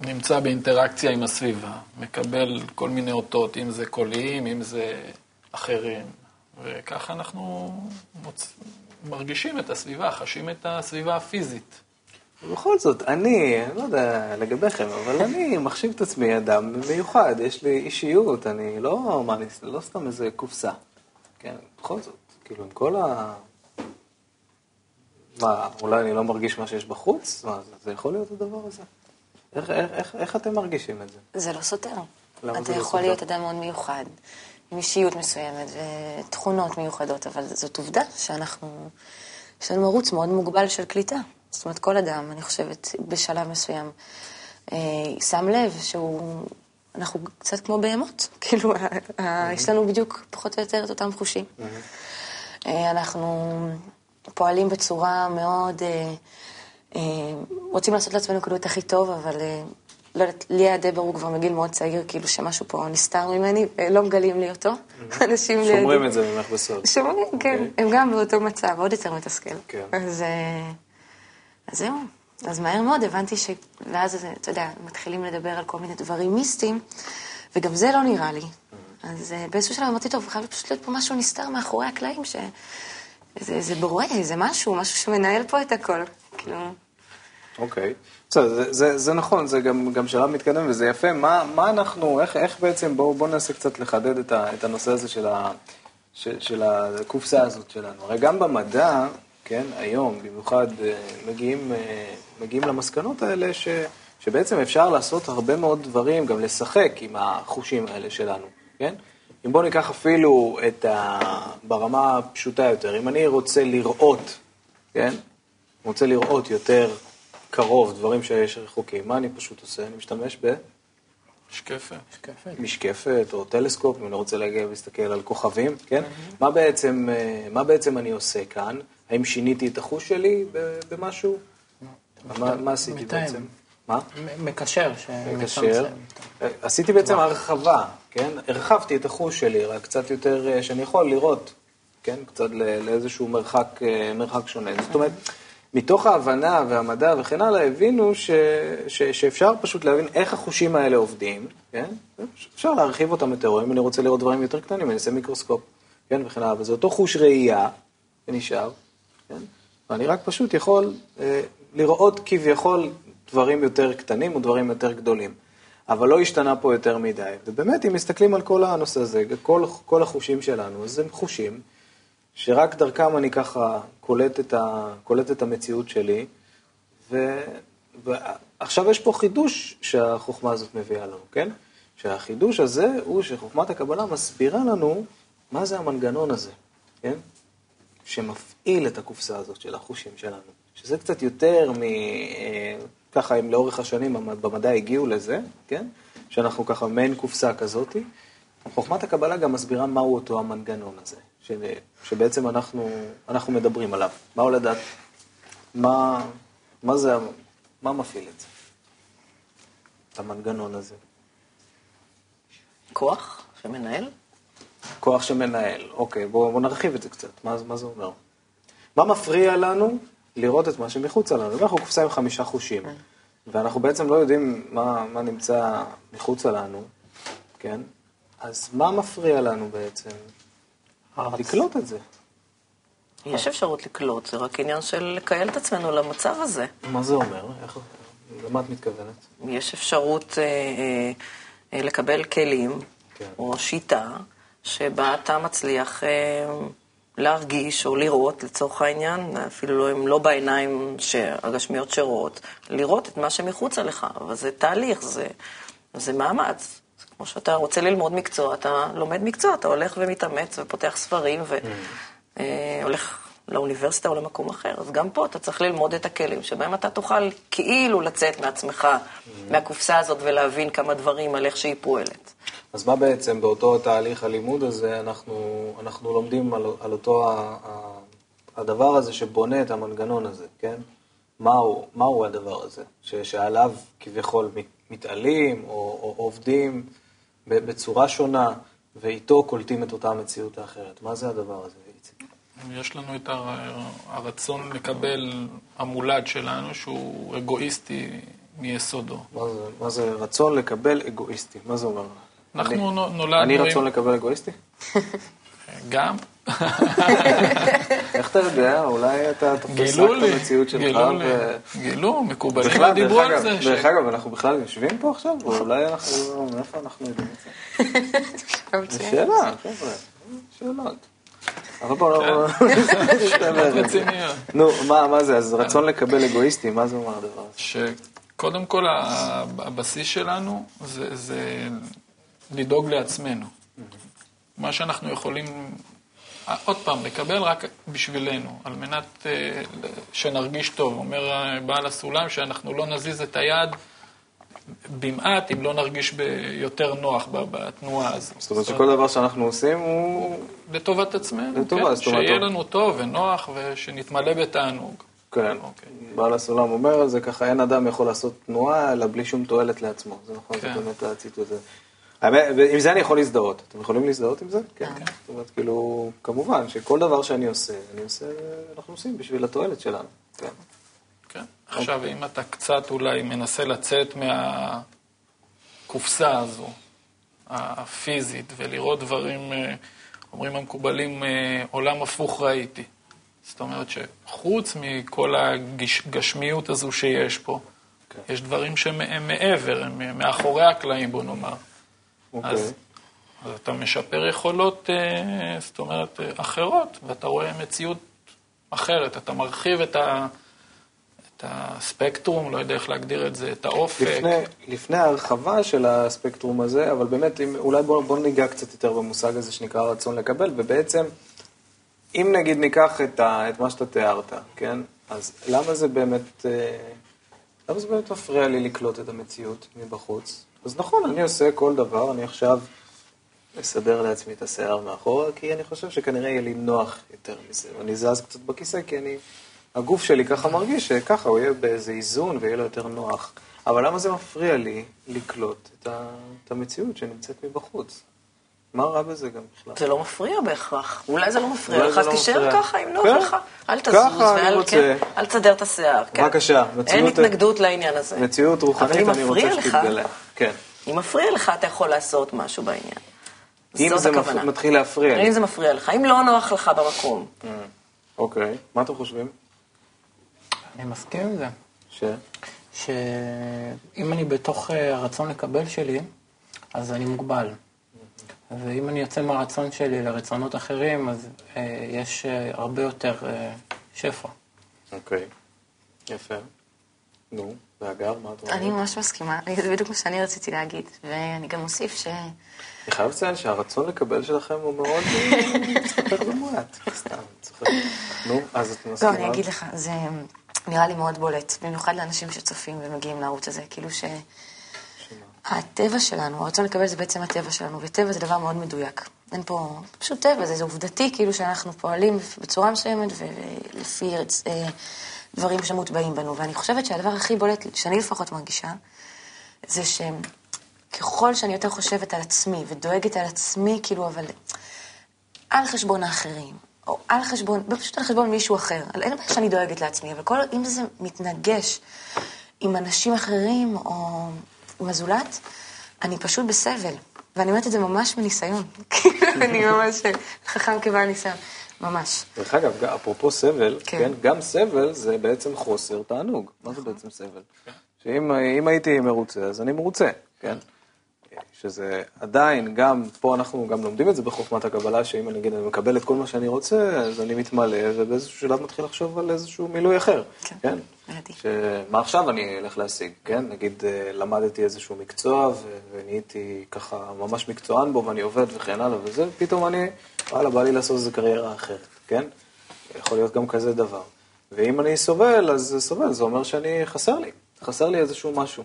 שנמצא באינטראקציה עם הסביבה, מקבל כל מיני אותות, אם זה קוליים, אם זה אחרים, וככה אנחנו מוצ... מרגישים את הסביבה, חשים את הסביבה הפיזית. ובכל זאת, אני, אני לא יודע לגביכם, אבל אני מחשיב את עצמי אדם מיוחד, יש לי אישיות, אני לא, מה, אני לא סתם איזה קופסה. כן, בכל זאת, כאילו, עם כל ה... מה, אולי אני לא מרגיש מה שיש בחוץ? מה, זה יכול להיות הדבר הזה? איך, איך, איך, איך אתם מרגישים את זה? זה לא סותר. למה אתה זה לא יכול סותר? להיות אדם מאוד מיוחד, עם אישיות מסוימת ותכונות מיוחדות, אבל זאת עובדה שאנחנו, יש לנו ערוץ מאוד מוגבל של קליטה. זאת אומרת, כל אדם, אני חושבת, בשלב מסוים, אה, שם לב שהוא, אנחנו קצת כמו בהמות, כאילו, ה- יש לנו בדיוק פחות או יותר את אותם חושים. אה, אנחנו פועלים בצורה מאוד, אה, אה, רוצים לעשות לעצמנו כאילו את הכי טוב, אבל אה, לא יודעת, לי היה די ברור כבר מגיל מאוד צעיר, כאילו שמשהו פה נסתר ממני, ולא מגלים לי אותו. אנשים לידי. שומרים את זה ממך בסוד. שומרים, כן, הם גם באותו מצב, עוד יותר מתסכל. כן. אז, אה, זהו, אז מהר מאוד הבנתי ש... ואז, אתה יודע, מתחילים לדבר על כל מיני דברים מיסטיים, וגם זה לא נראה לי. אז אה, באיזשהו שלב אמרתי, טוב, חייב פשוט להיות פה משהו נסתר מאחורי הקלעים, ש... זה, זה בורא, זה משהו, משהו שמנהל פה את הכל. כאילו, אוקיי. בסדר, זה, נכון, זה גם, גם שלב מתקדם וזה יפה. מה, מה אנחנו, איך, איך בעצם, בואו בוא ננסה קצת לחדד את, ה, את הנושא הזה של, ה, של, של הקופסה הזאת שלנו. הרי גם במדע, כן, היום במיוחד אה, מגיעים, אה, מגיעים למסקנות האלה ש, שבעצם אפשר לעשות הרבה מאוד דברים, גם לשחק עם החושים האלה שלנו, כן? אם בואו ניקח אפילו את ה... ברמה הפשוטה יותר, אם אני רוצה לראות, כן? רוצה לראות יותר קרוב דברים שיש רחוקים, מה אני פשוט עושה? אני משתמש משקפת. במשקפת או טלסקופ, אם אני רוצה להגיע ולהסתכל על כוכבים, כן? מה בעצם, אה, מה בעצם אני עושה כאן? האם שיניתי את החוש שלי ב- במשהו? מה, מה עשיתי מתאם. בעצם? מה? מקשר. מקשר. שמצמצם. עשיתי בעצם הרחבה, כן? הרחבתי את החוש שלי, רק קצת יותר, אה, שאני יכול לראות, כן? קצת ל- לאיזשהו מרחק, אה, מרחק שונה. זאת אומרת, מתוך ההבנה והמדע וכן הלאה, הבינו ש, ש, שאפשר פשוט להבין איך החושים האלה עובדים, כן? אפשר להרחיב אותם יותר, אם אני רוצה לראות דברים יותר קטנים, אני אעשה מיקרוסקופ, כן? וכן הלאה, וזה אותו חוש ראייה שנשאר, כן? ואני רק פשוט יכול אה, לראות כביכול דברים יותר קטנים או דברים יותר גדולים. אבל לא השתנה פה יותר מדי. ובאמת, אם מסתכלים על כל הנושא הזה, כל, כל החושים שלנו, אז הם חושים שרק דרכם אני ככה קולט את, ה, קולט את המציאות שלי, ו, ועכשיו יש פה חידוש שהחוכמה הזאת מביאה לנו, כן? שהחידוש הזה הוא שחוכמת הקבלה מסבירה לנו מה זה המנגנון הזה, כן? שמפעיל את הקופסה הזאת של החושים שלנו, שזה קצת יותר מ... אה, ככה הם לאורך השנים במדע הגיעו לזה, כן? שאנחנו ככה מעין קופסה כזאתי. חוכמת הקבלה גם מסבירה מהו אותו המנגנון הזה, ש... שבעצם אנחנו, אנחנו מדברים עליו. מהו לדעת? מה, מה זה, מה מפעיל את זה? את המנגנון הזה. כוח שמנהל? כוח שמנהל. אוקיי, בואו בוא נרחיב את זה קצת. מה, מה זה אומר? מה מפריע לנו לראות את מה שמחוצה לנו? אנחנו קופסה עם חמישה חושים, ואנחנו בעצם לא יודעים מה, מה נמצא מחוצה לנו, כן? אז מה מפריע לנו בעצם? לקלוט את זה. יש אפשרות לקלוט, זה רק עניין של לקייל את עצמנו למצב הזה. מה זה אומר? איך, למה את מתכוונת? יש אפשרות אה, אה, לקבל כלים, כן. או שיטה, שבה אתה מצליח אה, להרגיש או לראות, לצורך העניין, אפילו הם לא בעיניים ש- הגשמיות שרואות, לראות את מה שמחוצה לך, אבל זה תהליך, זה, זה מאמץ. כמו שאתה רוצה ללמוד מקצוע, אתה לומד מקצוע, אתה הולך ומתאמץ ופותח ספרים והולך לאוניברסיטה או למקום אחר. אז גם פה אתה צריך ללמוד את הכלים שבהם אתה תוכל כאילו לצאת מעצמך, מהקופסה הזאת ולהבין כמה דברים על איך שהיא פועלת. אז מה בעצם באותו תהליך הלימוד הזה אנחנו, אנחנו לומדים על, על אותו ה, ה, הדבר הזה שבונה את המנגנון הזה, כן? מהו, מהו הדבר הזה? ש, שעליו כביכול מת- מתעלים או, או עובדים בצורה שונה ואיתו קולטים את אותה המציאות האחרת. מה זה הדבר הזה, איציק? יש לנו את הר- הרצון לקבל המולד שלנו, שהוא אגואיסטי מיסודו. מה זה, מה זה רצון לקבל אגואיסטי? מה זה אומר? אנחנו אני, נו- נולדנו אני עם- רצון לקבל אגואיסטי? גם. איך אתה יודע? אולי אתה תופס רק את המציאות שלך. גילו לי, גילו, מקובלים בכלל, דיברו על זה. דרך אגב, אנחנו בכלל יושבים פה עכשיו, ואולי אנחנו, מאיפה אנחנו יודעים את זה? זו שאלה, חבר'ה, שאלות. אבל בואו. רציניות. נו, מה זה? אז רצון לקבל אגואיסטי, מה זה אומר הדבר הזה? שקודם כל הבסיס שלנו זה, לדאוג לעצמנו. מה שאנחנו יכולים, עוד פעם, לקבל רק בשבילנו, על מנת אה, שנרגיש טוב. אומר בעל הסולם שאנחנו לא נזיז את היד במעט אם לא נרגיש יותר נוח בתנועה הזו. זאת אומרת שכל דבר שאנחנו עושים הוא... לטובת עצמנו, לטובה, כן, שיהיה. לנו טוב ונוח ושנתמלא בתענוג. כן, בעל הסולם אומר זה ככה, אין אדם יכול לעשות תנועה אלא בלי שום תועלת לעצמו. זה נכון, זה כן. באמת הציטוט הזה. האמת, עם זה אני יכול להזדהות. אתם יכולים להזדהות עם זה? כן. זאת אומרת, כאילו, כמובן שכל דבר שאני עושה, אני עושה, אנחנו עושים בשביל התועלת שלנו. כן. כן. עכשיו, אם אתה קצת אולי מנסה לצאת מהקופסה הזו, הפיזית, ולראות דברים, אה, אומרים המקובלים, אה, עולם הפוך ראיתי. זאת אומרת שחוץ מכל הגשמיות הזו שיש פה, יש דברים שהם מעבר, הם מאחורי הקלעים, בוא נאמר. אוקיי. אז, אז אתה משפר יכולות, אה, זאת אומרת, אה, אחרות, ואתה רואה מציאות אחרת. אתה מרחיב את, ה, את הספקטרום, לא יודע איך להגדיר את זה, את האופק. לפני, לפני ההרחבה של הספקטרום הזה, אבל באמת, אם, אולי בואו בוא ניגע קצת יותר במושג הזה שנקרא רצון לקבל, ובעצם, אם נגיד ניקח את, ה, את מה שאתה תיארת, כן? אז למה זה באמת, אה, למה זה באמת מפריע לי לקלוט את המציאות מבחוץ? אז נכון, אני עושה כל דבר, אני עכשיו אסדר לעצמי את השיער מאחורה, כי אני חושב שכנראה יהיה לי נוח יותר מזה. אני זז קצת בכיסא, כי אני, הגוף שלי ככה מרגיש שככה הוא יהיה באיזה איזון ויהיה לו יותר נוח. אבל למה זה מפריע לי לקלוט את, ה, את המציאות שנמצאת מבחוץ? מה רע בזה גם בכלל? זה לא מפריע בהכרח. אולי זה לא מפריע לך, זה אז לא תישאר. ככה, אם נוח כן. לך. אל תזוז, ואל. כן, אל תסדר את השיער. כן. בבקשה, אין התנגדות לעניין הזה. מציאות רוחנית, אני רוצה שתתגלה. כן. אם מפריע לך, אתה יכול לעשות משהו בעניין. אם זה. מתחיל להפריע לי. אם זה מפריע לך, אם לא נוח לך במקום. אוקיי, מה אתם חושבים? אני מסכים עם זה. ש? שאם אני בתוך אה, הרצון לקבל שלי, אז אני מוגבל. ואם אני יוצא מהרצון שלי לרצונות אחרים, אז אה, יש אה, הרבה יותר אה, שפע. אוקיי, יפה. נו, והגר, מה את אומרת? אני ממש מסכימה, אני- זה בדיוק מה שאני רציתי להגיד. ואני גם אוסיף ש... אני חייב לציין שהרצון לקבל שלכם הוא מאוד אה, מסתפק במועט. סתם, צוחק. נו, אז את לא, מסכימה? אני אגיד לך, זה... נראה לי מאוד בולט, במיוחד לאנשים שצופים ומגיעים לערוץ הזה, כאילו ש... הטבע שלנו, הרצון לקבל זה בעצם הטבע שלנו, וטבע זה דבר מאוד מדויק. אין פה, פשוט טבע, זה, זה עובדתי, כאילו שאנחנו פועלים בצורה מסוימת ולפי אה, דברים שמוטבעים בנו. ואני חושבת שהדבר הכי בולט, שאני לפחות מרגישה, זה שככל שאני יותר חושבת על עצמי ודואגת על עצמי, כאילו, אבל על חשבון האחרים, או על חשבון, פשוט על חשבון מישהו אחר, על אין בעיה שאני דואגת לעצמי, אבל כל, אם זה מתנגש עם אנשים אחרים, או עם הזולת, אני פשוט בסבל. ואני אומרת את זה ממש מניסיון. כאילו, אני ממש חכם כבעל ניסיון. ממש. דרך אגב, אפרופו סבל, כן. כן, גם סבל זה בעצם חוסר תענוג. מה זה בעצם סבל? שאם הייתי מרוצה, אז אני מרוצה, כן? שזה עדיין, גם פה אנחנו גם לומדים את זה בחוכמת הקבלה, שאם אני אגיד, אני מקבל את כל מה שאני רוצה, אז אני מתמלא, ובאיזשהו שלב מתחיל לחשוב על איזשהו מילוי אחר, כן? כן? שמה עכשיו אני אלך להשיג, כן? נגיד, אה, למדתי איזשהו מקצוע, ונהייתי ככה ממש מקצוען בו, ואני עובד וכן הלאה וזה, פתאום אני, וואלה, בא לי לעשות איזו קריירה אחרת, כן? יכול להיות גם כזה דבר. ואם אני סובל, אז סובל, זה אומר שאני, חסר לי, חסר לי איזשהו משהו.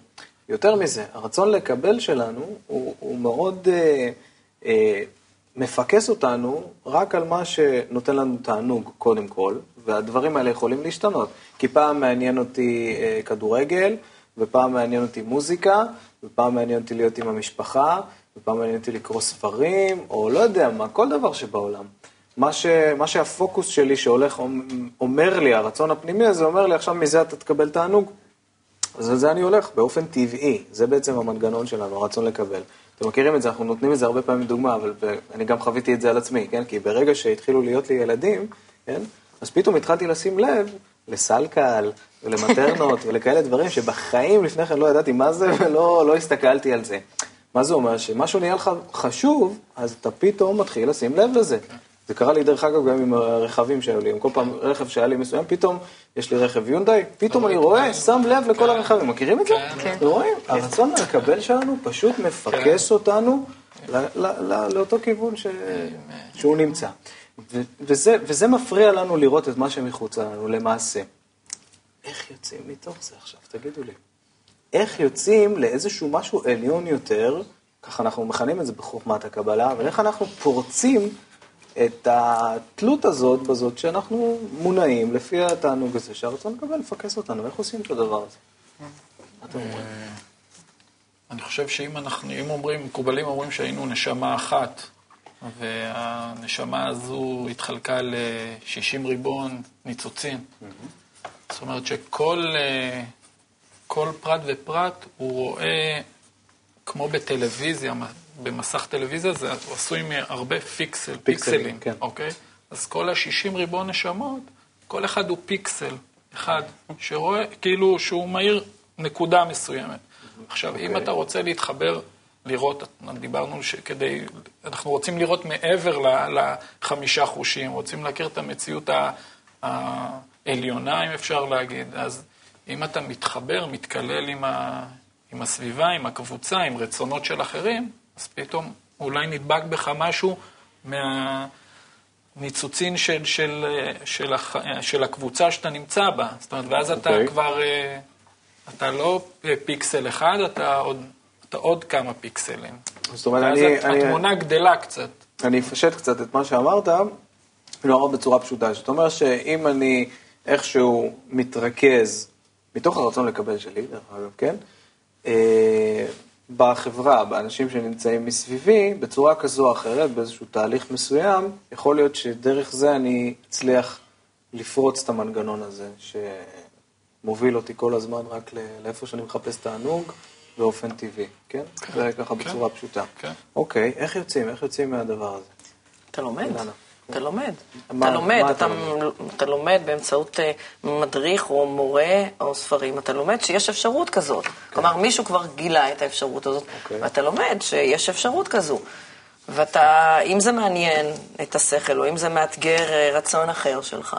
יותר מזה, הרצון לקבל שלנו הוא, הוא מאוד אה, אה, מפקס אותנו רק על מה שנותן לנו תענוג, קודם כל, והדברים האלה יכולים להשתנות. כי פעם מעניין אותי אה, כדורגל, ופעם מעניין אותי מוזיקה, ופעם מעניין אותי להיות עם המשפחה, ופעם מעניין אותי לקרוא ספרים, או לא יודע מה, כל דבר שבעולם. מה, ש, מה שהפוקוס שלי שהולך אומר לי, הרצון הפנימי הזה אומר לי, עכשיו מזה אתה תקבל תענוג. אז על זה אני הולך, באופן טבעי. זה בעצם המנגנון שלנו, הרצון לקבל. אתם מכירים את זה, אנחנו נותנים את זה הרבה פעמים דוגמה, אבל אני גם חוויתי את זה על עצמי, כן? כי ברגע שהתחילו להיות לי ילדים, כן? אז פתאום התחלתי לשים לב לסלקל ולמטרנות ולכאלה דברים שבחיים לפני כן לא ידעתי מה זה ולא לא הסתכלתי על זה. מה זה אומר? שמשהו נהיה לך חשוב, אז אתה פתאום מתחיל לשים לב לזה. זה קרה לי דרך אגב גם עם הרכבים שהיו לי, עם כל פעם רכב שהיה לי מסוים, פתאום יש לי רכב יונדאי, פתאום אני רואה, שם לב לכל כן. הרכבים, מכירים את זה? כן. רואים? הרצון לקבל שלנו פשוט מפקס כן. אותנו לאותו כיוון שהוא נמצא. וזה מפריע לנו לראות את מה שמחוץ לנו, למעשה. איך יוצאים מתוך זה עכשיו? תגידו לי. איך יוצאים לאיזשהו משהו עליון יותר, ככה אנחנו מכנים את זה בחוכמת הקבלה, אבל איך אנחנו פורצים את התלות הזאת בזאת שאנחנו מונעים לפי התענוג הזה, שהרצון לקבל לפקס אותנו. איך עושים את הדבר הזה? אה, אני חושב שאם אנחנו, אם אומרים, מקובלים אומרים שהיינו נשמה אחת, והנשמה הזו התחלקה ל-60 ריבון ניצוצין. זאת אומרת שכל אה, כל פרט ופרט הוא רואה, כמו בטלוויזיה, במסך טלוויזיה זה עשוי מהרבה פיקסל, פיקסלים, פיקסלים כן. אוקיי? אז כל ה-60 ריבון נשמות, כל אחד הוא פיקסל אחד, שרואה, כאילו שהוא מאיר נקודה מסוימת. עכשיו, אוקיי. אם אתה רוצה להתחבר, לראות, דיברנו שכדי, אנחנו רוצים לראות מעבר לחמישה חושים, רוצים להכיר את המציאות העליונה, אם אפשר להגיד, אז אם אתה מתחבר, מתקלל עם, ה, עם הסביבה, עם הקבוצה, עם רצונות של אחרים, אז פתאום אולי נדבק בך משהו מהניצוצין של, של, של, הח, של הקבוצה שאתה נמצא בה. זאת אומרת, ואז okay. אתה אוקיי. כבר, אה, אתה לא פיקסל אחד, אתה עוד, אתה עוד כמה פיקסלים. זאת אומרת, אני... ואז התמונה אני, גדלה קצת. אני אפשט קצת את מה שאמרת, לא בצורה פשוטה. זאת אומרת שאם אני איכשהו מתרכז מתוך הרצון לקבל שלי, דרך אגב, כן? בחברה, באנשים שנמצאים מסביבי, בצורה כזו או אחרת, באיזשהו תהליך מסוים, יכול להיות שדרך זה אני אצליח לפרוץ את המנגנון הזה, שמוביל אותי כל הזמן רק לאיפה שאני מחפש תענוג באופן טבעי, כן? כן. זה ככה כן. בצורה פשוטה. כן. אוקיי, איך יוצאים? איך יוצאים מהדבר הזה? אתה לומד. אתה לומד. מה, אתה לומד, אתה, אתה, אתה לומד באמצעות אה, מדריך או מורה או ספרים, אתה לומד שיש אפשרות כזאת. Okay. כן. כלומר, מישהו כבר גילה את האפשרות הזאת, okay. אוקיי. ואתה לומד שיש אפשרות כזו. ואתה, אם זה מעניין את השכל, או אם זה מאתגר אה, רצון אחר שלך,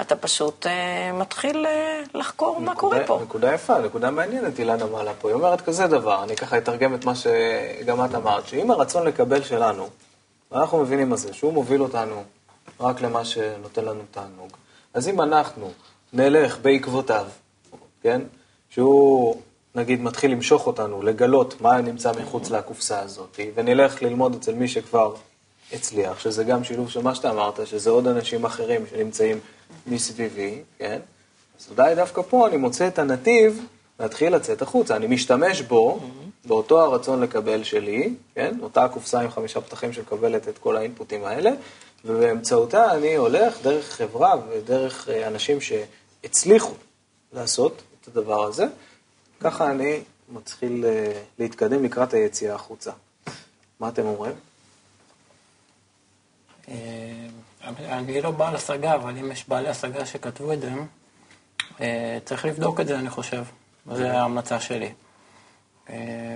אתה פשוט uh, מתחיל uh, לחקור נקודה, מה קורה פה. נקודה יפה, נקודה מעניינת, אילנה מעלה פה. היא אומרת כזה דבר, אני ככה אתרגם את מה שגם את אמרת, שאם הרצון לקבל שלנו, ואנחנו מבינים מה זה, שהוא מוביל אותנו רק למה שנותן לנו תענוג. אז אם אנחנו נלך בעקבותיו, כן? שהוא נגיד מתחיל למשוך אותנו, לגלות מה נמצא מחוץ לקופסה הזאת, ונלך ללמוד אצל מי שכבר הצליח, שזה גם שילוב של מה שאתה אמרת, שזה עוד אנשים אחרים שנמצאים מסביבי, כן? אז אולי דווקא פה אני מוצא את הנתיב להתחיל לצאת החוצה. אני משתמש בו, באותו הרצון לקבל שלי, כן? אותה קופסה עם חמישה פתחים שמקבלת את כל האינפוטים האלה, ובאמצעותה אני הולך דרך חברה ודרך אה, אנשים שהצליחו לעשות את הדבר הזה. ככה אני מתחיל אה, להתקדם לקראת היציאה החוצה. מה אתם אומרים? אה, אני לא בעל השגה, אבל אם יש בעלי השגה שכתבו את זה, צריך לבדוק את זה, אני חושב. זו ההמלצה שלי.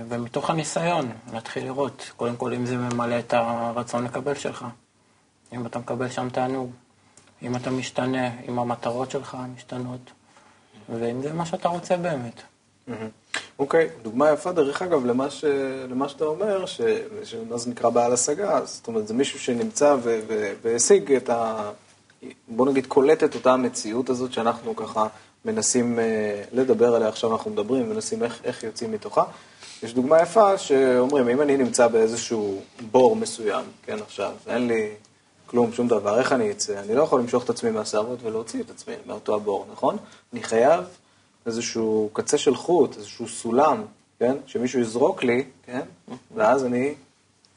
ומתוך הניסיון, להתחיל לראות, קודם כל אם זה ממלא את הרצון לקבל שלך. אם אתה מקבל שם תענוג, אם אתה משתנה, אם המטרות שלך משתנות, ואם זה מה שאתה רוצה באמת. אוקיי, okay, דוגמה יפה, דרך אגב, למה, ש... למה שאתה אומר, ש... שמה זה נקרא בעל השגה, זאת אומרת, זה מישהו שנמצא ו... ו... והשיג את ה... בוא נגיד, קולט את אותה המציאות הזאת שאנחנו ככה מנסים אה, לדבר עליה, עכשיו אנחנו מדברים, מנסים איך, איך יוצאים מתוכה. יש דוגמה יפה שאומרים, אם אני נמצא באיזשהו בור מסוים, כן, עכשיו, אין לי כלום, שום דבר, איך אני אצא? אני לא יכול למשוך את עצמי מהשערות ולהוציא את עצמי מאותו הבור, נכון? אני חייב איזשהו קצה של חוט, איזשהו סולם, כן? שמישהו יזרוק לי, כן? ואז אני,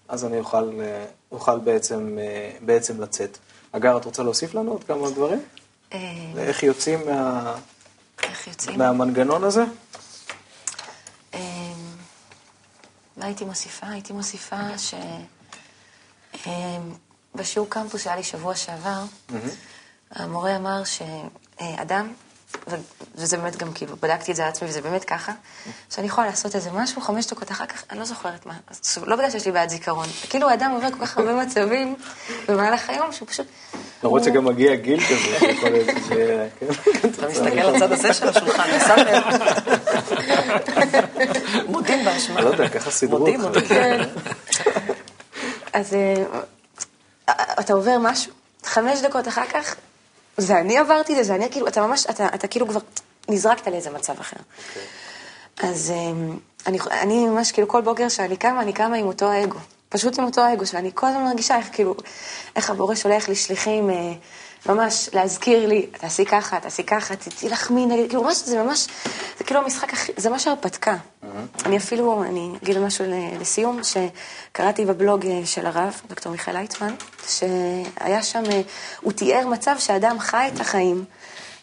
אז אני אוכל, אה, אוכל בעצם, אה, בעצם לצאת. אגר, את רוצה להוסיף לנו עוד כמה דברים? איך יוצאים, מה... איך יוצאים? מהמנגנון הזה? מה הייתי מוסיפה? הייתי מוסיפה שבשיעור קמפוס שהיה לי שבוע שעבר, המורה אמר שאדם וזה באמת גם כאילו, בדקתי את זה על עצמי וזה באמת ככה, שאני יכולה לעשות איזה משהו, חמש דקות אחר כך, אני לא זוכרת מה. לא בגלל שיש לי בעיית זיכרון. כאילו האדם עובר כל כך הרבה מצבים במהלך היום, שהוא פשוט... למרות שגם מגיע גיל כזה, שיכול להיות שזה... אתה מסתכל על הצד הזה של השולחן, ושם לב. מודים באשמה. לא יודע, ככה סידרו אותך. מודים, מודים. כן. אז אתה עובר משהו, חמש דקות אחר כך, זה אני עברתי את זה, זה אני כאילו, אתה ממש, אתה, אתה כאילו כבר נזרקת לאיזה מצב אחר. Okay. אז אני, אני ממש, כאילו, כל בוקר שאני קמה, אני קמה עם אותו האגו. פשוט עם אותו האגו, שאני כל הזמן מרגישה איך כאילו, איך הבורא שולח לי שליחים, אה, ממש להזכיר לי, תעשי ככה, תעשי ככה, תילחמי נגד, כאילו ממש, זה ממש, זה כאילו המשחק הכי, זה ממש הרפתקה. Mm-hmm. אני אפילו, אני אגיד משהו לסיום, שקראתי בבלוג אה, של הרב, דוקטור מיכאל לייטמן, שהיה שם, אה, הוא תיאר מצב שאדם חי את החיים,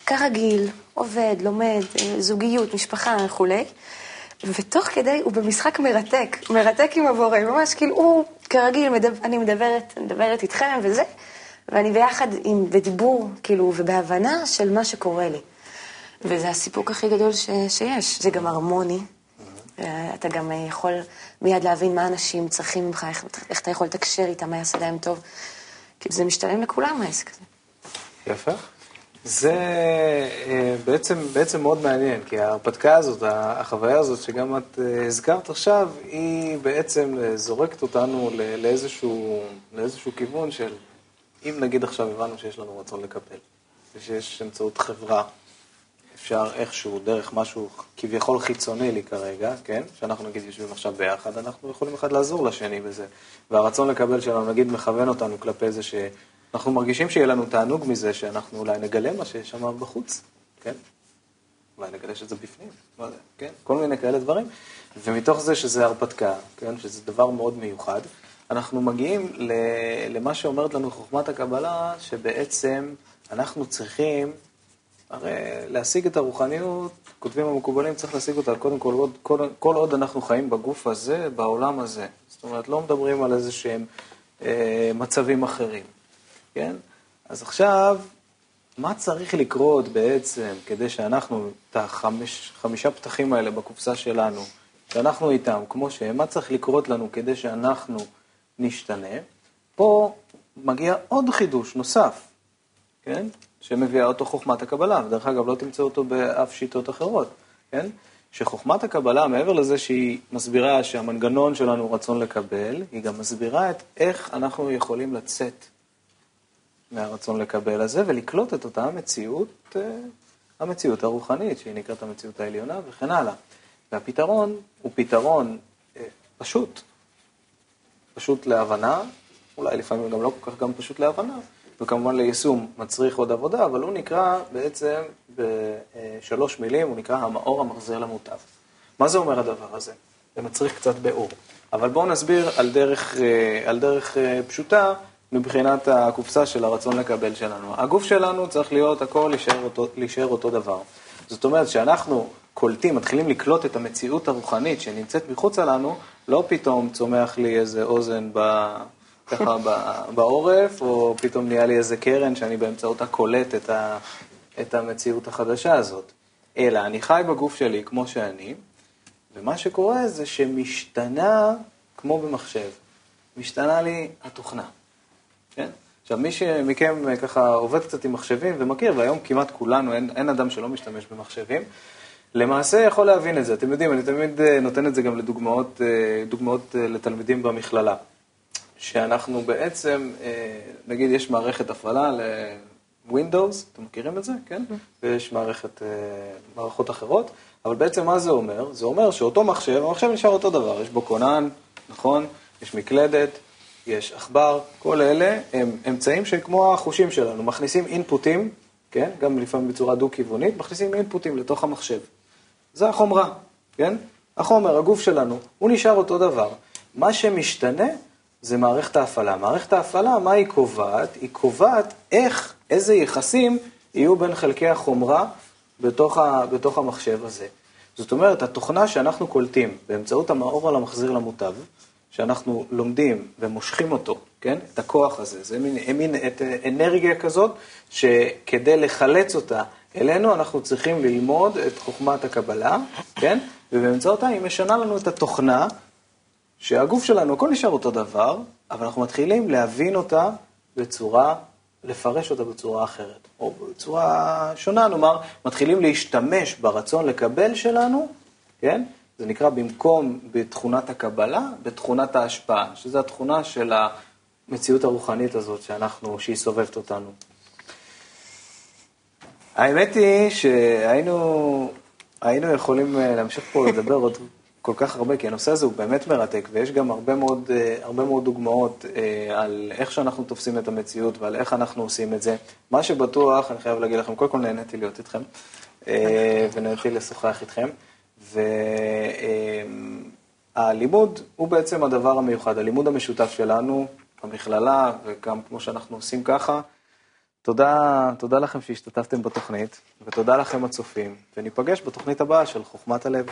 כרגיל, עובד, לומד, זוגיות, משפחה וכולי. ותוך כדי הוא במשחק מרתק, מרתק עם הבורא, ממש כאילו הוא כרגיל, מדבר, אני מדברת, מדברת איתכם וזה, ואני ביחד עם, בדיבור, כאילו, ובהבנה של מה שקורה לי. וזה הסיפוק הכי גדול ש, שיש, זה גם הרמוני. אתה גם יכול מיד להבין מה אנשים צריכים ממך, איך, איך אתה יכול לתקשר איתם, מה יעשה להם טוב. כאילו זה משתלם לכולם העסק הזה. יפה. זה אה, בעצם, בעצם מאוד מעניין, כי ההרפתקה הזאת, החוויה הזאת שגם את אה, הזכרת עכשיו, היא בעצם אה, זורקת אותנו לאיזשהו, לאיזשהו כיוון של, אם נגיד עכשיו הבנו שיש לנו רצון לקבל, ושיש באמצעות חברה, אפשר איכשהו, דרך משהו כביכול חיצוני לי כרגע, כן? שאנחנו נגיד יושבים עכשיו ביחד, אנחנו יכולים אחד לעזור לשני בזה. והרצון לקבל שלנו, נגיד, מכוון אותנו כלפי זה ש... אנחנו מרגישים שיהיה לנו תענוג מזה שאנחנו אולי נגלה מה שיש שם בחוץ, כן? אולי נגלה שזה בפנים, לא יודע, כן? כל מיני כאלה דברים. ומתוך זה שזה הרפתקה, כן? שזה דבר מאוד מיוחד, אנחנו מגיעים למה שאומרת לנו חוכמת הקבלה, שבעצם אנחנו צריכים, הרי להשיג את הרוחניות, כותבים המקובלים, צריך להשיג אותה קודם כל, כל, כל, כל עוד אנחנו חיים בגוף הזה, בעולם הזה. זאת אומרת, לא מדברים על איזה שהם אה, מצבים אחרים. כן? אז עכשיו, מה צריך לקרות בעצם כדי שאנחנו, את החמישה פתחים האלה בקופסה שלנו, שאנחנו איתם כמו שהם, מה צריך לקרות לנו כדי שאנחנו נשתנה? פה מגיע עוד חידוש נוסף, כן? שמביאה אותו חוכמת הקבלה, ודרך אגב לא תמצא אותו באף שיטות אחרות, כן? שחוכמת הקבלה, מעבר לזה שהיא מסבירה שהמנגנון שלנו הוא רצון לקבל, היא גם מסבירה את איך אנחנו יכולים לצאת מהרצון לקבל הזה ולקלוט את אותה מציאות אה, המציאות הרוחנית, שהיא נקראת המציאות העליונה וכן הלאה. והפתרון הוא פתרון אה, פשוט, פשוט להבנה, אולי לפעמים גם לא כל כך גם פשוט להבנה, וכמובן ליישום מצריך עוד עבודה, אבל הוא נקרא בעצם בשלוש מילים, הוא נקרא המאור המחזיר למוטב. מה זה אומר הדבר הזה? זה מצריך קצת ביאור. אבל בואו נסביר על דרך, אה, על דרך אה, פשוטה מבחינת הקופסה של הרצון לקבל שלנו. הגוף שלנו צריך להיות, הכל להישאר אותו, להישאר אותו דבר. זאת אומרת, שאנחנו קולטים, מתחילים לקלוט את המציאות הרוחנית שנמצאת מחוצה לנו, לא פתאום צומח לי איזה אוזן ב... ככה בעורף, או פתאום נהיה לי איזה קרן שאני באמצעותה קולט את, ה, את המציאות החדשה הזאת. אלא אני חי בגוף שלי כמו שאני, ומה שקורה זה שמשתנה, כמו במחשב, משתנה לי התוכנה. כן? עכשיו, מי שמכם ככה עובד קצת עם מחשבים ומכיר, והיום כמעט כולנו, אין, אין אדם שלא משתמש במחשבים, למעשה יכול להבין את זה. אתם יודעים, אני תמיד אה, נותן את זה גם לדוגמאות אה, דוגמאות אה, לתלמידים במכללה. שאנחנו בעצם, נגיד יש מערכת הפעלה ל-Windows, אתם מכירים את זה? כן? ויש מערכת, מערכות אחרות, אבל בעצם מה זה אומר? זה אומר שאותו מחשב, המחשב נשאר אותו דבר, יש בו כונן, נכון? יש מקלדת, יש עכבר, כל אלה הם אמצעים שכמו החושים שלנו, מכניסים אינפוטים, כן? גם לפעמים בצורה דו-כיוונית, מכניסים אינפוטים לתוך המחשב. זה החומרה, כן? החומר, הגוף שלנו, הוא נשאר אותו דבר. מה שמשתנה זה מערכת ההפעלה. מערכת ההפעלה, מה היא קובעת? היא קובעת איך, איזה יחסים יהיו בין חלקי החומרה בתוך, ה, בתוך המחשב הזה. זאת אומרת, התוכנה שאנחנו קולטים באמצעות המאור על המחזיר למוטב, שאנחנו לומדים ומושכים אותו, כן? את הכוח הזה, זה מין, מין את אנרגיה כזאת, שכדי לחלץ אותה אלינו אנחנו צריכים ללמוד את חוכמת הקבלה, כן? ובאמצעותה היא משנה לנו את התוכנה, שהגוף שלנו, הכל נשאר אותו דבר, אבל אנחנו מתחילים להבין אותה בצורה, לפרש אותה בצורה אחרת, או בצורה שונה, נאמר, מתחילים להשתמש ברצון לקבל שלנו, כן? זה נקרא במקום בתכונת הקבלה, בתכונת ההשפעה, שזו התכונה של המציאות הרוחנית הזאת שאנחנו, שהיא סובבת אותנו. האמת היא שהיינו היינו יכולים אה, להמשיך פה לדבר עוד כל כך הרבה, כי הנושא הזה הוא באמת מרתק, ויש גם הרבה מאוד, אה, הרבה מאוד דוגמאות אה, על איך שאנחנו תופסים את המציאות ועל איך אנחנו עושים את זה. מה שבטוח, אני חייב להגיד לכם, קודם כל נהניתי להיות איתכם, ונהניתי לשוחח איתכם. והלימוד הוא בעצם הדבר המיוחד, הלימוד המשותף שלנו במכללה, וגם כמו שאנחנו עושים ככה. תודה, תודה לכם שהשתתפתם בתוכנית, ותודה לכם הצופים, וניפגש בתוכנית הבאה של חוכמת הלב.